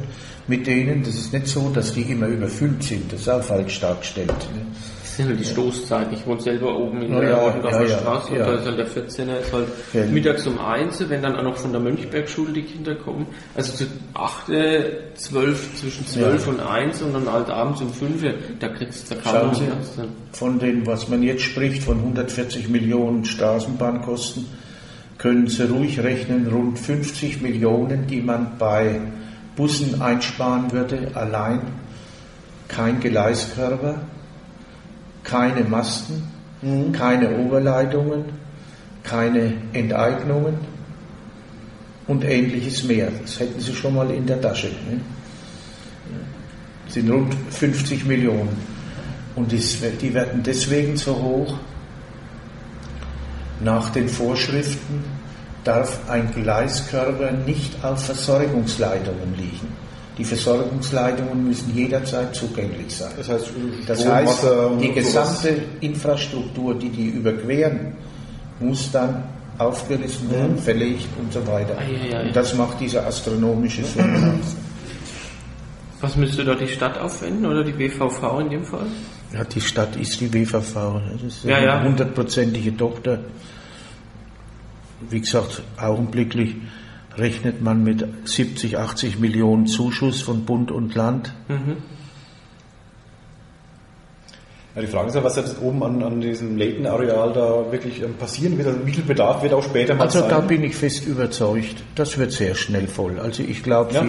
mit denen. Das ist nicht so, dass die immer überfüllt sind, das ist auch falsch dargestellt. Das halt die Stoßzeiten. Ich wohne selber oben in der ja, Ordendorfer ja, Straße ja, und da ist halt der 14er ist halt ja. mittags um 1, wenn dann auch noch von der Mönchbergschule die Kinder kommen. Also zu 8, 12, zwischen 12 und 1 und dann halt abends um 5, da kriegst du kaum Sie, Von dem, was man jetzt spricht, von 140 Millionen Straßenbahnkosten, können Sie ruhig rechnen, rund 50 Millionen, die man bei Bussen einsparen würde, allein kein Gleiskörper, keine Masten, mhm. keine Oberleitungen, keine Enteignungen und ähnliches mehr. Das hätten Sie schon mal in der Tasche. Ne? Das sind rund 50 Millionen. Und die werden deswegen so hoch. Nach den Vorschriften darf ein Gleiskörper nicht auf Versorgungsleitungen liegen. Die Versorgungsleitungen müssen jederzeit zugänglich sein. Das heißt, das heißt die gesamte Infrastruktur, die die überqueren, muss dann aufgerissen werden, mhm. verlegt und so weiter. Ah, ja, ja, und das macht diese astronomische Summe. Was müsste dort die Stadt aufwenden oder die BVV in dem Fall? Ja, die Stadt ist die BVV. Das ist eine hundertprozentige Tochter. Wie gesagt, augenblicklich rechnet man mit 70, 80 Millionen Zuschuss von Bund und Land. Mhm. Ja, die Frage ist ja, was jetzt oben an, an diesem Leighton-Areal da wirklich ähm, passieren wird. Also wie viel Bedarf wird auch später mal Also sein? da bin ich fest überzeugt, das wird sehr schnell voll. Also ich glaube, ja.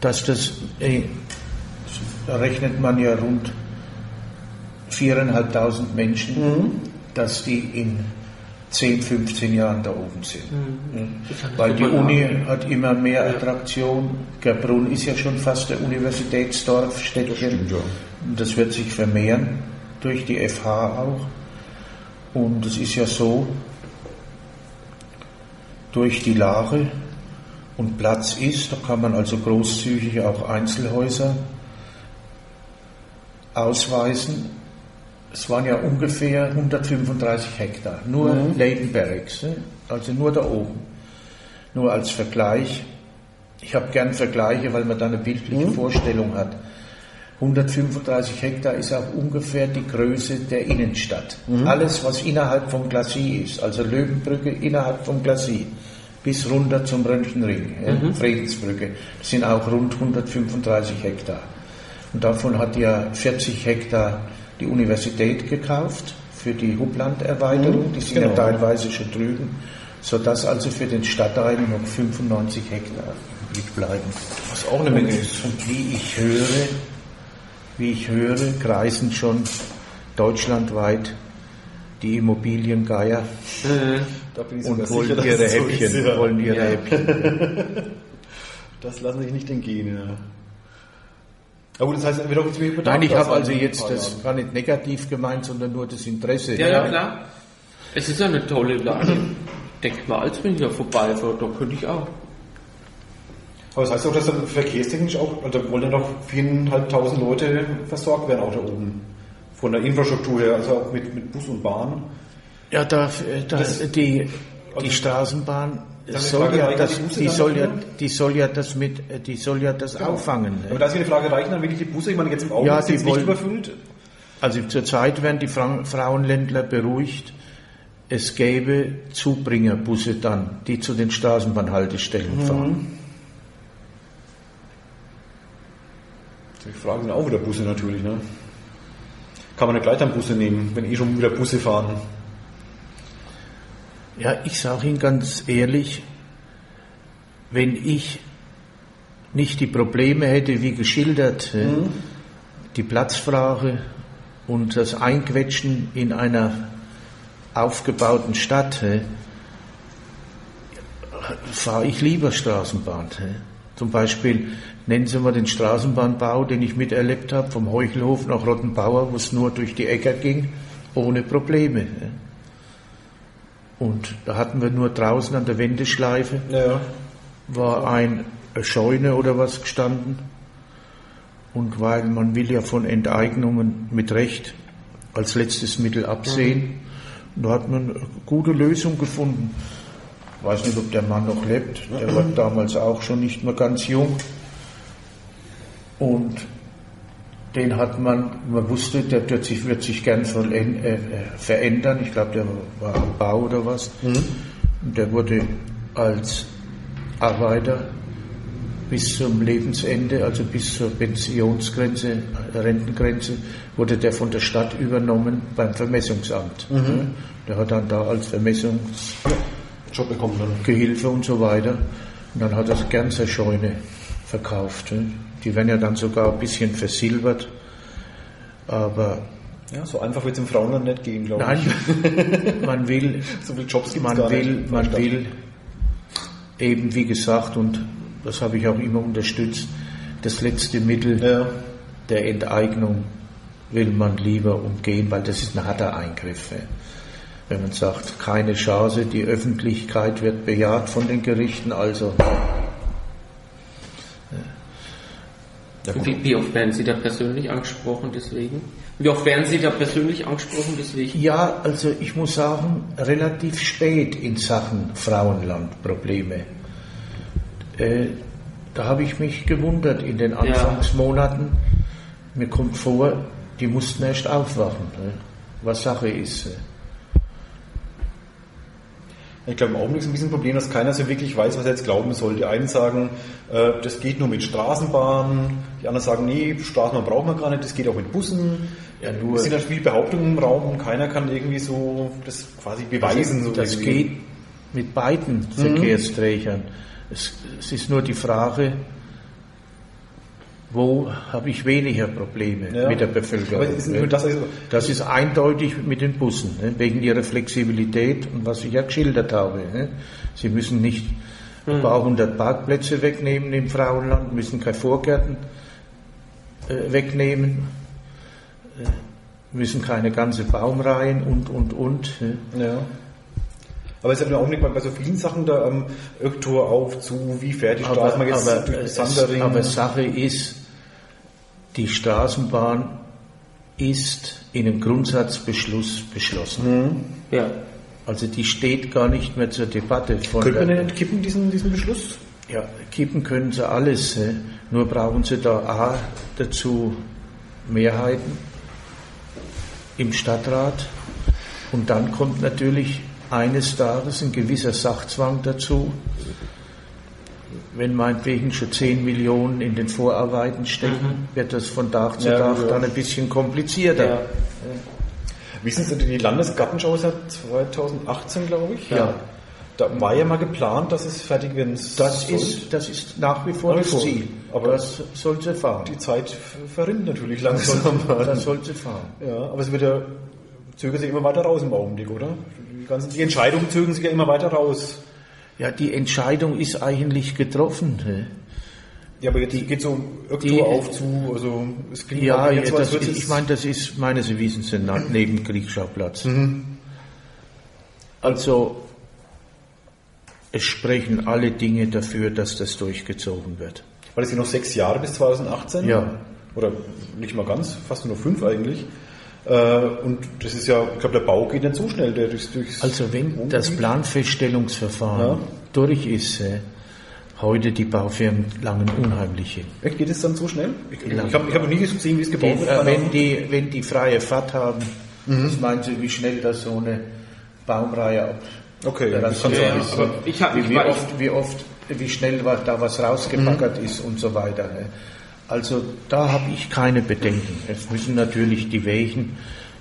dass das, äh, da rechnet man ja rund 4.500 Menschen, mhm. dass die in 10, 15 Jahren da oben sind. Mhm. Weil die Uni hat immer mehr Attraktion. Gerbrunn ist ja schon fast der Universitätsdorf, Städtchen. Das, ja. das wird sich vermehren, durch die FH auch. Und es ist ja so, durch die Lage und Platz ist, da kann man also großzügig auch Einzelhäuser ausweisen, es waren ja ungefähr 135 Hektar, nur mhm. Leighton Barracks, ne? also nur da oben. Nur als Vergleich, ich habe gern Vergleiche, weil man da eine bildliche mhm. Vorstellung hat. 135 Hektar ist auch ungefähr die Größe der Innenstadt. Mhm. Alles, was innerhalb vom Glacis ist, also Löwenbrücke innerhalb vom Glacis, bis runter zum Röntgenring, mhm. Friedensbrücke, das sind auch rund 135 Hektar. Und davon hat ja 40 Hektar die Universität gekauft für die Hublanderweiterung, mhm. die sind genau. ja teilweise schon drüben, sodass also für den Stadtteil noch 95 Hektar übrig bleiben. Was auch eine Menge ist. Und wie ich höre, wie ich höre, kreisen schon deutschlandweit die Immobiliengeier mhm. und wollen, sicher, ihre Häppchen, so ist, wollen ihre ja. Häppchen. *laughs* Das lassen sich nicht entgehen. Ja. Aber das heißt, wird auch nicht Nein, ich habe also jetzt das gar nicht negativ gemeint, sondern nur das Interesse. Ja, ja, klar. Es ist ja eine tolle Lage. Denkt mal, als wenn ich da vorbei war, da könnte ich auch. Aber das heißt auch, dass dann verkehrstechnisch auch, da wollen ja noch viereinhalbtausend Leute versorgt werden, auch da oben. Von der Infrastruktur her, also auch mit, mit Bus und Bahn. Ja, da, da das, die, die Straßenbahn soll ja das, die, soll ja, die soll ja das mit, die soll ja das genau. auffangen. Aber da ist die Frage, reichen dann wirklich die Busse? Ich meine, jetzt im Augenblick ja, sind nicht überfüllt. Also zurzeit werden die Fra Frauenländler beruhigt. Es gäbe Zubringerbusse dann, die zu den Straßenbahnhaltestellen mhm. fahren. Die Fragen sind auch wieder Busse natürlich. Ne? Kann man nicht gleich dann Busse nehmen, wenn eh schon wieder Busse fahren? Ja, ich sage Ihnen ganz ehrlich, wenn ich nicht die Probleme hätte, wie geschildert, mhm. die Platzfrage und das Einquetschen in einer aufgebauten Stadt, fahre ich lieber Straßenbahn. Zum Beispiel nennen Sie mal den Straßenbahnbau, den ich miterlebt habe, vom Heuchelhof nach Rottenbauer, wo es nur durch die Äcker ging, ohne Probleme. Und da hatten wir nur draußen an der Wendeschleife, ja. war ein Scheune oder was gestanden. Und weil man will ja von Enteignungen mit Recht als letztes Mittel absehen, mhm. da hat man eine gute Lösung gefunden. Ich weiß nicht, ob der Mann noch lebt, der war damals auch schon nicht mehr ganz jung. Und den hat man, man wusste, der wird sich, wird sich gern äh, verändern. Ich glaube, der war am Bau oder was. Mhm. Und der wurde als Arbeiter bis zum Lebensende, also bis zur Pensionsgrenze, Rentengrenze, wurde der von der Stadt übernommen beim Vermessungsamt. Mhm. Der hat dann da als Vermessungsjob bekommen, dann. Gehilfe und so weiter. Und dann hat er gern seine Scheune verkauft. Die werden ja dann sogar ein bisschen versilbert. Aber ja, so einfach wird es im Frauenland nicht gehen, glaube ich. Nein, *laughs* man will, *laughs* so viele Jobs man will, man will eben, wie gesagt, und das habe ich auch immer unterstützt, das letzte Mittel ja. der Enteignung will man lieber umgehen, weil das ist ein harter Eingriff. Wenn man sagt, keine Chance, die Öffentlichkeit wird bejaht von den Gerichten, also Wie, wie, oft werden Sie da persönlich angesprochen deswegen? Wie oft werden Sie da persönlich angesprochen deswegen? Ja, also ich muss sagen, relativ spät in Sachen Frauenlandprobleme. Äh, da habe ich mich gewundert in den Anfangsmonaten. Mir kommt vor, die mussten erst aufwachen, ne? was Sache ist. Ich glaube, im Augenblick ist ein bisschen ein Problem, dass keiner so wirklich weiß, was er jetzt glauben soll. Die einen sagen, äh, das geht nur mit Straßenbahnen, die anderen sagen, nee, Straßenbahn braucht man gar nicht, das geht auch mit Bussen. Ja, nur es sind halt viele Behauptungen im Raum und keiner kann irgendwie so das quasi beweisen. So das irgendwie. geht mit beiden mhm. Verkehrsträgern. Es, es ist nur die Frage, wo habe ich weniger Probleme ja. mit der Bevölkerung. Ist das, also das, ist eindeutig mit den Bussen, ne? wegen ihrer Flexibilität und was ich ja geschildert habe. Ne? Sie müssen nicht ein paar hundert Parkplätze wegnehmen im Frauenland, müssen keine Vorgärten äh, wegnehmen, äh, müssen keine ganze Baumreihen und, und, und. Ne? Ja. Aber es ist ja auch nicht mal bei so vielen Sachen da am ähm, Öktor auf zu, wie fertig aber, man jetzt aber, durch es, aber Sache ist, die Straßenbahn ist in einem Grundsatzbeschluss beschlossen. Ja. Also die steht gar nicht mehr zur Debatte. Von Könnte man der- den entkippen, diesen, diesen Beschluss? Ja, kippen können sie alles. Nur brauchen sie da A dazu Mehrheiten im Stadtrat. Und dann kommt natürlich eines Tages ein gewisser Sachzwang dazu. Wenn meinetwegen schon 10 Millionen in den Vorarbeiten stecken, wird das von Tag zu Ja, Tag ja. dann ein bisschen komplizierter. ja. Wissen Sie, die Landesgartenschau ist ja 2018, glaube ich. Ja. Da war ja mal geplant, dass es fertig werden Das, soll. ist, das ist nach wie vor Nach das vor. Ziel. Aber das soll sie fahren. Die Zeit verrinnt natürlich langsam. das soll sie fahren. Ja, aber es wird ja, zögert sich immer weiter raus im Augenblick, oder? Die, ganzen, die Entscheidungen zögern sich ja immer weiter raus. Ja, die Entscheidung ist eigentlich getroffen. ne? Ja, aber jetzt geht so irgendwo Die- auf zu, also es klingt Ja, ja jetzt so, als das, würde ich meine, das ist meines Wissens ein Na- Nebenkriegsschauplatz. Mhm. Also, es sprechen alle Dinge dafür, dass das durchgezogen wird. Weil es sind noch sechs Jahre bis 2018. Ja. Oder nicht mal ganz, fast nur fünf eigentlich. Äh, Und das ist ja, ich glaube, der Bau geht nicht so schnell, der durchs, durchs Also, wenn das Planfeststellungsverfahren Ja. durch ist, äh, heute die Baufirmen langen unheimlich hin. Echt, geht es dann so schnell? Ich, ich habe ich hab noch nie gesehen, wie es gebaut wird. äh, wenn, die, wenn die freie Fahrt haben, was meinen Sie, wie schnell das so eine Baumreihe ab? Okay, Ja, das kann ja, sein. Aber ich hab, wie, ich wie, oft, wie oft, wie schnell da was rausgebaggert ist und so weiter. ne? Also da habe ich keine Bedenken. Es müssen natürlich die Weichen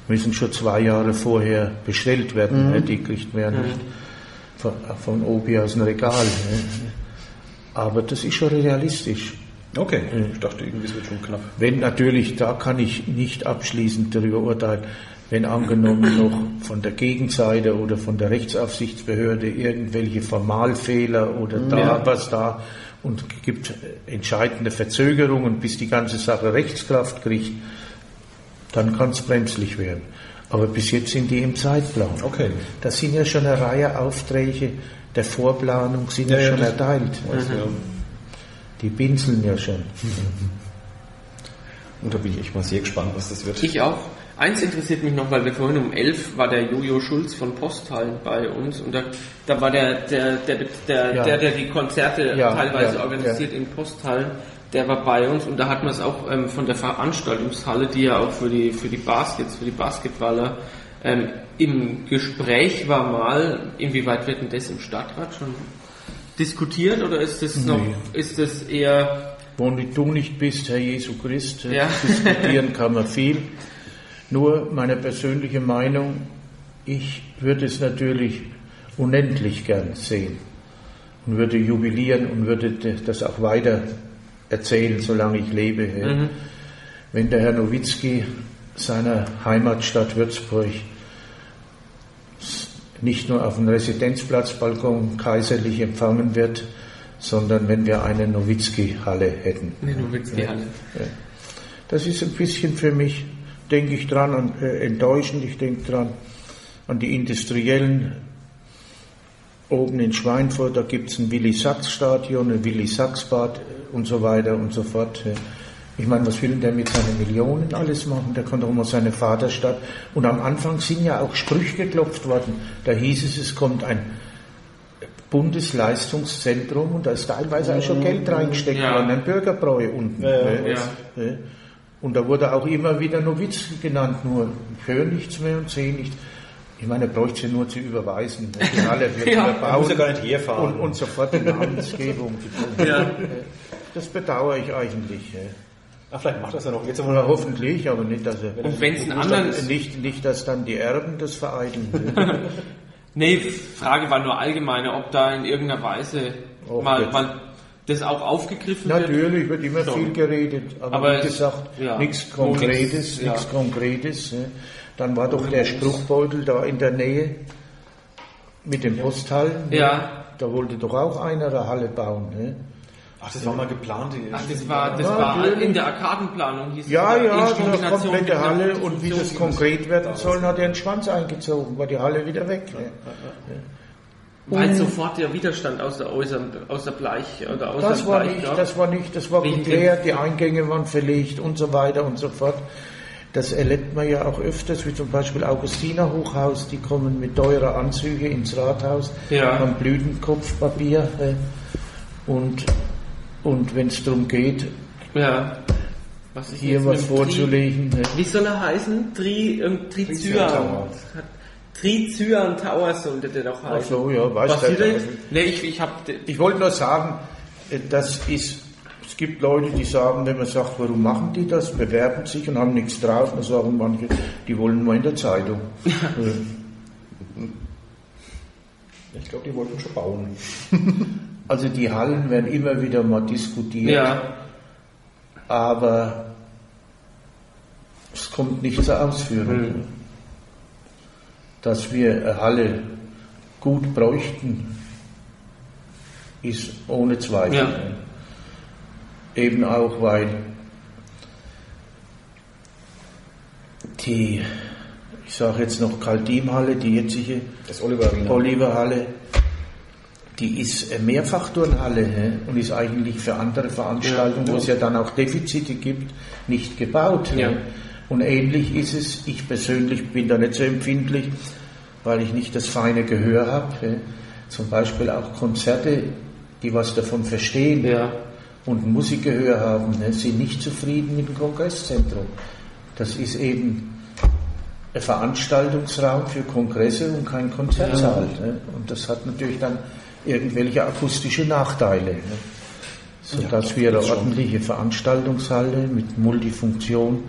müssen schon zwei Jahre vorher bestellt werden. ne? Die kriegt man ja nicht von, von Obi aus dem Regal. ne? Aber das ist schon realistisch. Okay, ich dachte irgendwie, es wird schon knapp. Wenn natürlich, da kann ich nicht abschließend darüber urteilen, wenn angenommen *clears throat* noch von der Gegenseite oder von der Rechtsaufsichtsbehörde irgendwelche Formalfehler oder da Ja. was da und gibt entscheidende Verzögerungen, bis die ganze Sache Rechtskraft kriegt, dann kann es bremslich werden. Aber bis jetzt sind die im Zeitplan. Okay. Das sind ja schon eine Reihe Aufträge der Vorplanung sind ja, Ja, schon erteilt. Also, ja. Die pinseln ja schon. Und da bin ich echt mal sehr gespannt, was das wird. Ich auch. Eins interessiert mich noch, weil wir vorhin um elf war der Jojo Schulz von Posthallen bei uns und da, da war der, der, der, der, Ja. der, der die Konzerte Ja, teilweise ja, organisiert in Posthallen, der war bei uns und da hat man es auch ähm, von der Veranstaltungshalle, die ja auch für die, für die Baskets, für die Basketballer ähm, im Gespräch war mal, inwieweit wird denn das im Stadtrat schon diskutiert oder ist das noch, ist das eher Wo du nicht bist, Herr Jesu Christ, diskutieren kann man viel. *laughs* Nur meine persönliche Meinung, ich würde es natürlich unendlich gern sehen und würde jubilieren und würde de- das auch weiter erzählen, solange ich lebe. ja. Wenn der Herr Nowitzki seiner Heimatstadt Würzburg nicht nur auf dem Residenzplatzbalkon kaiserlich empfangen wird, sondern wenn wir eine Nowitzki-Halle hätten. eine Nowitzki-Halle? Das ist ein bisschen für mich, denke ich dran, an, äh, enttäuschend. Ich denke dran an die Industriellen oben in Schweinfurt. Da gibt es ein Willi-Sachs-Stadion, ein Willi-Sachs-Bad äh, und so weiter und so fort. äh. Ich meine, was will denn der mit seinen Millionen alles machen? Der kann doch mal seine Vaterstadt. Und am Anfang sind ja auch Sprüche geklopft worden. Da hieß es, es kommt ein Bundesleistungszentrum und da ist teilweise auch schon Geld reingesteckt Ja. worden, ein Bürgerbräu unten. Ja, ja, ne? ja. Ne? Und da wurde auch immer wieder Nowitzki genannt, nur ich höre nichts mehr und sehe nichts. Ich meine, er bräuchte sie nur zu überweisen. *laughs* Die wird Ja. muss ja gar nicht herfahren. und, und sofort eine Namensgebung. *laughs* Ja. Das bedauere ich eigentlich. ja. Ah, vielleicht macht das ja noch. Jetzt wir hoffentlich, aber nicht, dass er, Und wenn es einen anderen, nicht, nicht, dass dann die Erben das vereiteln. ne? *laughs* Nee, Frage war nur allgemeine, ob da in irgendeiner Weise Och, mal, mal das auch aufgegriffen wird. Natürlich wird immer So. viel geredet, aber, Aber wie es- gesagt, ja. nichts Konkretes, nichts, ja. nichts Konkretes. ne. Dann war doch der Spruchbeutel da in der Nähe mit dem Posthallen. ne. Ja. Da wollte doch auch einer eine Halle bauen. Ne? Ach, das war mal geplant. Ach, das war, das Ja, war in der Arkadenplanung hieß Ja, ja, eine komplette Halle und wie das konkret werden soll, hat er einen Schwanz eingezogen, war die Halle wieder weg. Ne? Weil sofort der Widerstand aus der, aus der, aus der Bleich oder aus Das der war Bleich nicht, gab. das war nicht, das war geklärt, die Eingänge waren verlegt und so weiter und so fort. Das erlebt man ja auch öfters, wie zum Beispiel Augustiner Hochhaus, die kommen mit teurer Anzüge ins Rathaus, Ja. haben Blütenkopfpapier äh, und, und wenn es darum geht, Ja. Was ist hier was vorzulegen, äh, Tri, Wie soll er heißen? Tri, ähm, Trizyan. Tower. Trizyan Tower sollte der doch ach heißen. so, ja, weiß Was der er? Nee, ich, ich hab, Ich wollte nur sagen, äh, das ist, es gibt Leute, die sagen, wenn man sagt, warum machen die das, bewerben sich und haben nichts drauf, dann sagen manche, die wollen nur in der Zeitung. *laughs* Ich glaube, die wollten schon bauen. *laughs* Also die Hallen werden immer wieder mal diskutiert, ja. aber es kommt nicht zur Ausführung. Dass wir eine Halle gut bräuchten, ist ohne Zweifel. Ja. Eben auch, weil die, ich sage jetzt noch Kaltimhalle, die jetzige Das Oliver. Oliverhalle, die ist eine Mehrfachturnhalle hä? und ist eigentlich für andere Veranstaltungen, wo es ja dann auch Defizite gibt, nicht gebaut. Ja. Und ähnlich ist es, ich persönlich bin da nicht so empfindlich, weil ich nicht das feine Gehör habe. Zum Beispiel auch Konzerte, die was davon verstehen Ja. und Musikgehör haben, ne, sind nicht zufrieden mit dem Kongresszentrum. Das ist eben ein Veranstaltungsraum für Kongresse und kein Konzertsaal. Ne? Und das hat natürlich dann irgendwelche akustische Nachteile. Ne? Sodass wir eine ordentliche Veranstaltungshalle mit Multifunktion,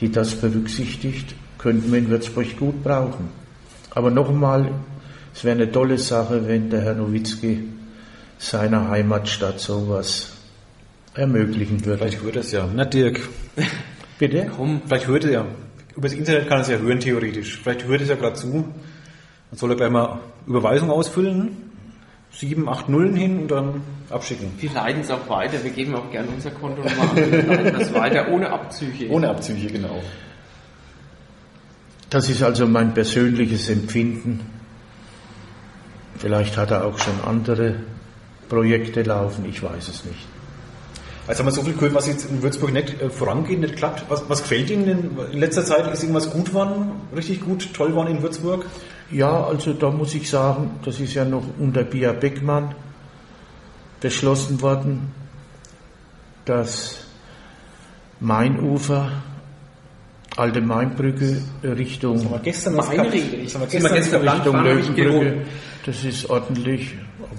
die das berücksichtigt, könnten wir in Würzburg gut brauchen. Aber nochmal, es wäre eine tolle Sache, wenn der Herr Nowitzki seiner Heimatstadt sowas ermöglichen würde. Vielleicht hört er es ja. Na, Dirk. *laughs* Bitte? Komm. Vielleicht hört er ja. Über das Internet kann er es ja hören, theoretisch. Vielleicht hört es ja gerade zu. Dann soll er gleich mal Überweisung ausfüllen. Sieben, acht Nullen hin und dann abschicken. Wir leiten es auch weiter. Wir geben auch gerne unser Konto nochmal an. Wir leiten das weiter ohne Abzüge. Ohne Abzüge, genau. Das ist also mein persönliches Empfinden. Vielleicht hat er auch schon andere Projekte laufen, ich weiß es nicht. Jetzt haben wir so viel gehört, was jetzt in Würzburg nicht äh, vorangeht, nicht klappt. Was, was gefällt Ihnen denn in letzter Zeit? Ist irgendwas gut geworden? Richtig gut, toll geworden in Würzburg? Ja, also da muss ich sagen, das ist ja noch unter Bia Beckmann beschlossen worden, dass Mainufer, alte Mainbrücke Richtung Haben wir gestern. Das wir Sind wir gestern. Richtung habe ich Löwenbrücke. Das ist ordentlich,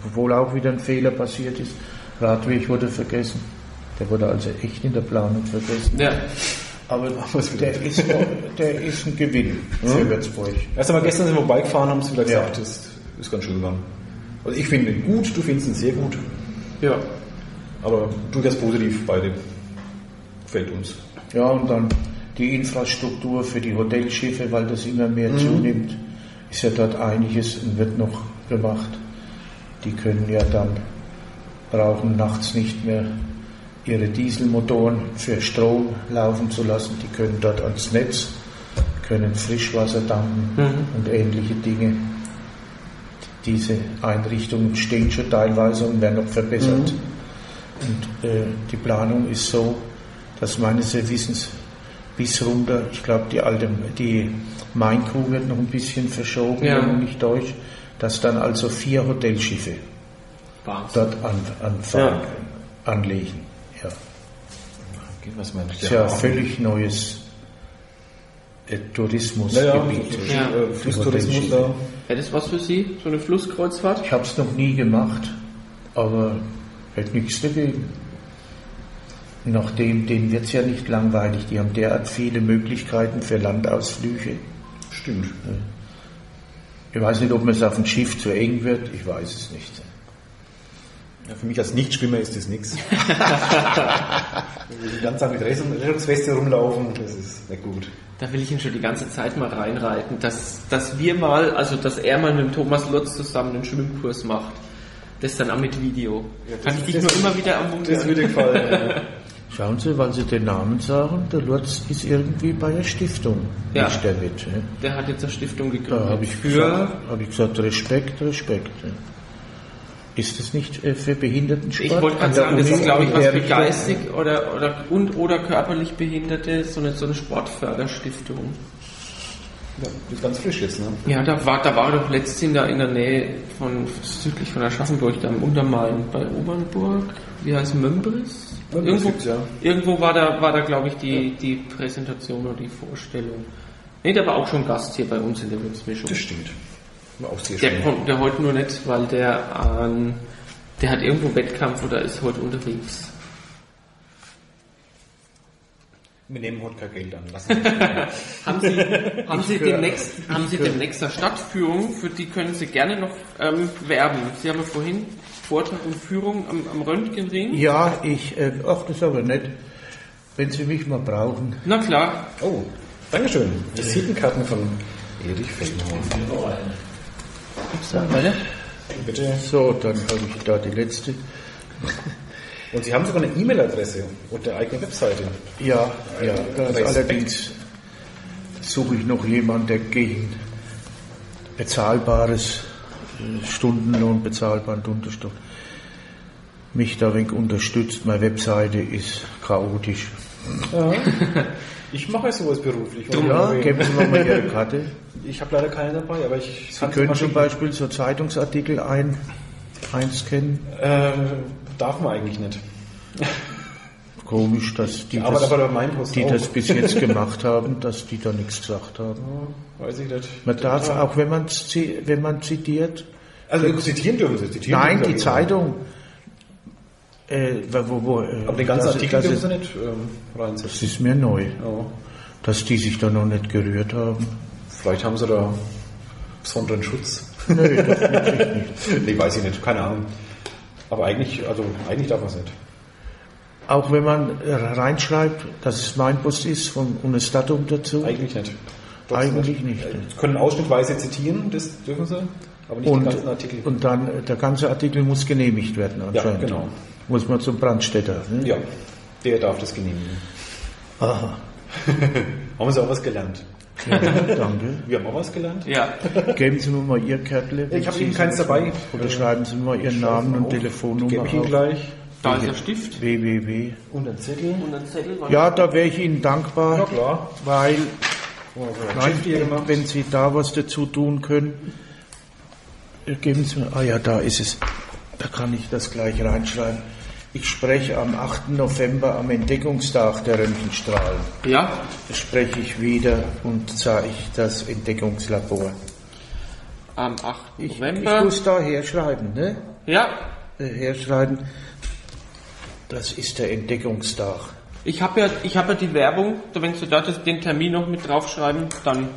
obwohl auch wieder ein Fehler passiert ist. Radweg wurde vergessen. Der wurde also echt in der Planung vergessen. Ja. Aber *laughs* der *laughs* ist, der ist ein Gewinn für Würzburg. Erst einmal gestern sind wir vorbeigefahren, haben es wieder Ja. gesagt, das ist ganz schön gegangen. Also ich finde ihn gut, du findest ihn sehr gut, Ja. aber durchaus positiv beide. Gefällt uns. Ja, und dann die Infrastruktur für die Hotelschiffe, weil das immer mehr zunimmt, ist ja dort einiges und wird noch gemacht. Die können ja dann, brauchen nachts nicht mehr ihre Dieselmotoren für Strom laufen zu lassen. Die können dort ans Netz, können Frischwasser tanken und ähnliche Dinge. Diese Einrichtungen stehen schon teilweise und werden noch verbessert. Und äh, die Planung ist so, dass meines Wissens bis runter, ich glaube, die alte, die Main-Crew wird noch ein bisschen verschoben, Ja. wenn ich nicht täusche, dass dann also vier Hotelschiffe Wahnsinn. dort an, anfahren, anlegen. Was meinst Das ist ja ein völlig neues Tourismusgebiet. Ja, ja, Ja. Äh, Flusstourismus da. Wäre das was für Sie? So eine Flusskreuzfahrt? Ich habe es noch nie gemacht, aber hätte nichts dagegen. Nachdem, denen wird es ja nicht langweilig. Die haben derart viele Möglichkeiten für Landausflüge. Stimmt. Ich weiß nicht, ob mir es auf dem Schiff zu eng wird. Ich weiß es nicht. Ja, für mich als Nichtschwimmer ist das nichts. *laughs* Wenn wir die ganze Zeit mit Rettungs- Rettungsweste rumlaufen, das ist nicht gut. Da will ich ihn schon die ganze Zeit mal reinreiten, dass, dass wir mal, also dass er mal mit dem Thomas Lutz zusammen einen Schwimmkurs macht. Das dann auch mit Video. Kann ich dich nur immer wieder am Mund Das würde gefallen. Schauen Sie, weil Sie den Namen sagen, der Lutz ist irgendwie bei der Stiftung. Ja. Nicht der Witt. ne? Der hat jetzt eine Stiftung Da gegründet. habe ich, gesagt, hab ich gesagt, Respekt, Respekt. ne? Ist das nicht äh, für Behindertensport? Ich wollte gerade sagen, das ist, glaube ich, was für geistig oder, oder, und oder körperlich Behinderte, so eine, so eine Sportförderstiftung. Ja, das ist ganz frisch jetzt, ne? Ja, da war, da war doch letztens da in der Nähe von, südlich von Aschaffenburg, da am Untermain bei Obernburg, wie heißt Mömbris? Mömbris Irgendwo, ja. irgendwo war da, war da glaube ich, die, die Präsentation oder die Vorstellung. Nee, der war auch schon Gast hier bei uns in der Würzmischung. Das stimmt. Der kommt der heute nur nicht, weil der an, der hat irgendwo Wettkampf oder ist heute unterwegs. Wir nehmen heute kein Geld an. *laughs* Haben Sie, haben Sie demnächst, haben Sie demnächst eine Stadtführung, für die können Sie gerne noch ähm, werben. Sie haben ja vorhin Vortrag und Führung am, am Röntgenring. Ja, ich, äh, ach, das ist aber nett. Wenn Sie mich mal brauchen. Na klar, oh, Dankeschön. Visitenkarten von Erich Feckenhauer. Bitte. So, dann habe ich da die letzte. Und Sie haben sogar eine E-Mail-Adresse und eine eigene Webseite. Ja, ja, da ist Respekt. allerdings suche ich noch jemanden, der gegen bezahlbares äh, Stundenlohn, bezahlbaren Unterstunden mich da wenig unterstützt. Meine Webseite ist chaotisch. *laughs* Ich mache sowas beruflich. Ja, geben Sie mir mal Ihre Karte. *laughs* Ich habe leider keine dabei, aber ich Sie kann können zum Beispiel so Zeitungsartikel ein, einscannen. Äh, darf man eigentlich nicht. Komisch, dass die, Aber das, aber mein Post die auch. das bis jetzt *laughs* gemacht haben, dass die da nichts gesagt haben. Weiß ich nicht. Man darf auch, wenn man, zi- wenn man zitiert, Also zitieren dürfen Sie. Zitieren Nein, dürfen die. Zeitung. Äh, wo, wo, äh, Aber den ganzen das- Artikel das dürfen Sie nicht ähm, das reinsetzen. ist mir neu, Ja. dass die sich da noch nicht gerührt haben. Vielleicht haben Sie da besonderen Schutz. Nö, das *laughs* wirklich nicht. nee, weiß ich nicht. Keine Ahnung. Aber eigentlich, also eigentlich darf man es nicht. Auch wenn man äh, reinschreibt, dass es mein Bus ist von, und das Datum dazu. Eigentlich nicht. Eigentlich nicht. Sie können ausschnittweise zitieren, das dürfen Sie, aber nicht den Und, ganzen Artikel. und dann, äh, der ganze Artikel muss genehmigt werden anscheinend. Ja, genau. Muss man zum Brandstätter. Ne? ja, der darf das genehmigen. Aha. *laughs* Haben Sie auch was gelernt? Ja, danke. *laughs* Wir haben auch was gelernt. ja. Geben Sie mir mal Ihr Kärtle. Ich habe so- keins dabei. Oder schreiben Sie mir mal Ihren Namen und Telefonnummer Gebe ich Ihnen gleich. Da ist der Stift www. Und ein Zettel. und ein Zettel. Ja, da wäre ich Ihnen dankbar, Ja, klar. weil Oh, nein, wenn Sie da was dazu tun können, geben Sie mir, ah ja, da ist es, da kann ich das gleich reinschreiben. Ich spreche am 8. November am Entdeckungstag der Röntgenstrahlen. Ja, Spreche ich wieder und zeige das Entdeckungslabor. am 8. Ich, ich November. muss da herschreiben, ne? ja, Äh, herschreiben. Das ist der Entdeckungstag. ich habe ja, ich habe ja die Werbung, wenn Sie da den Termin noch mit draufschreiben, dann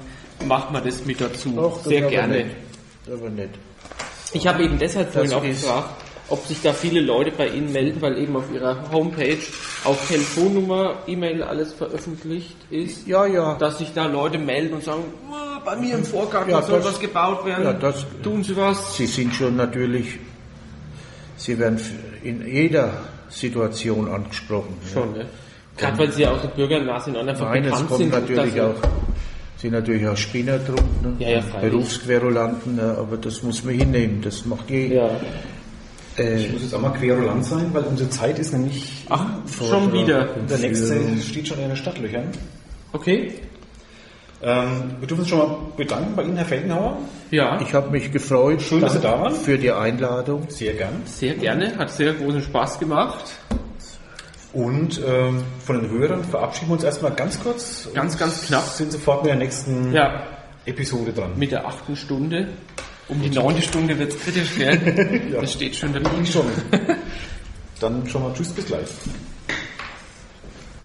machen wir das mit dazu. Das Sehr gerne. Nicht. Aber nicht. Ich habe eben deshalb vorhin auch gefragt, ob sich da viele Leute bei Ihnen melden, weil eben auf Ihrer Homepage auf Telefonnummer, E-Mail alles veröffentlicht ist. Ja, ja. Dass sich da Leute melden und sagen, "Oh, bei mir im Vorgarten Ja, soll das- was gebaut werden. ja, das- Tun Sie was? Sie sind schon natürlich, Sie werden in jeder Situation angesprochen. ja. Schon, ne? Gerade weil Sie ja auch so bürgernah sind einfach Nein, es bekannt kommt sind. natürlich auch, sind natürlich auch Spinner drum, ne? Ja, ja. Berufsquerulanten, ne? aber das muss man hinnehmen, das macht je. Ja. Äh, Ich muss jetzt auch mal querulant sein, weil unsere Zeit ist nämlich. Ach, schon wieder. Der nächste steht schon in den Stadtlöchern. Okay. Ähm, wir dürfen uns schon mal bedanken bei Ihnen, Herr Felgenhauer. Ja, ich habe mich gefreut Schön, dass Sie da waren. für die Einladung. Sehr gern. sehr gerne. Hat sehr großen Spaß gemacht. Und ähm, von den Hörern verabschieden wir uns erstmal ganz kurz. Ganz, ganz knapp. Sind sofort mit der nächsten Ja, Episode dran. mit der achten Stunde. Um die neunte Stunde wird es kritisch werden. *laughs* Das steht schon dabei. schon. *laughs* Dann schon mal Tschüss, bis gleich.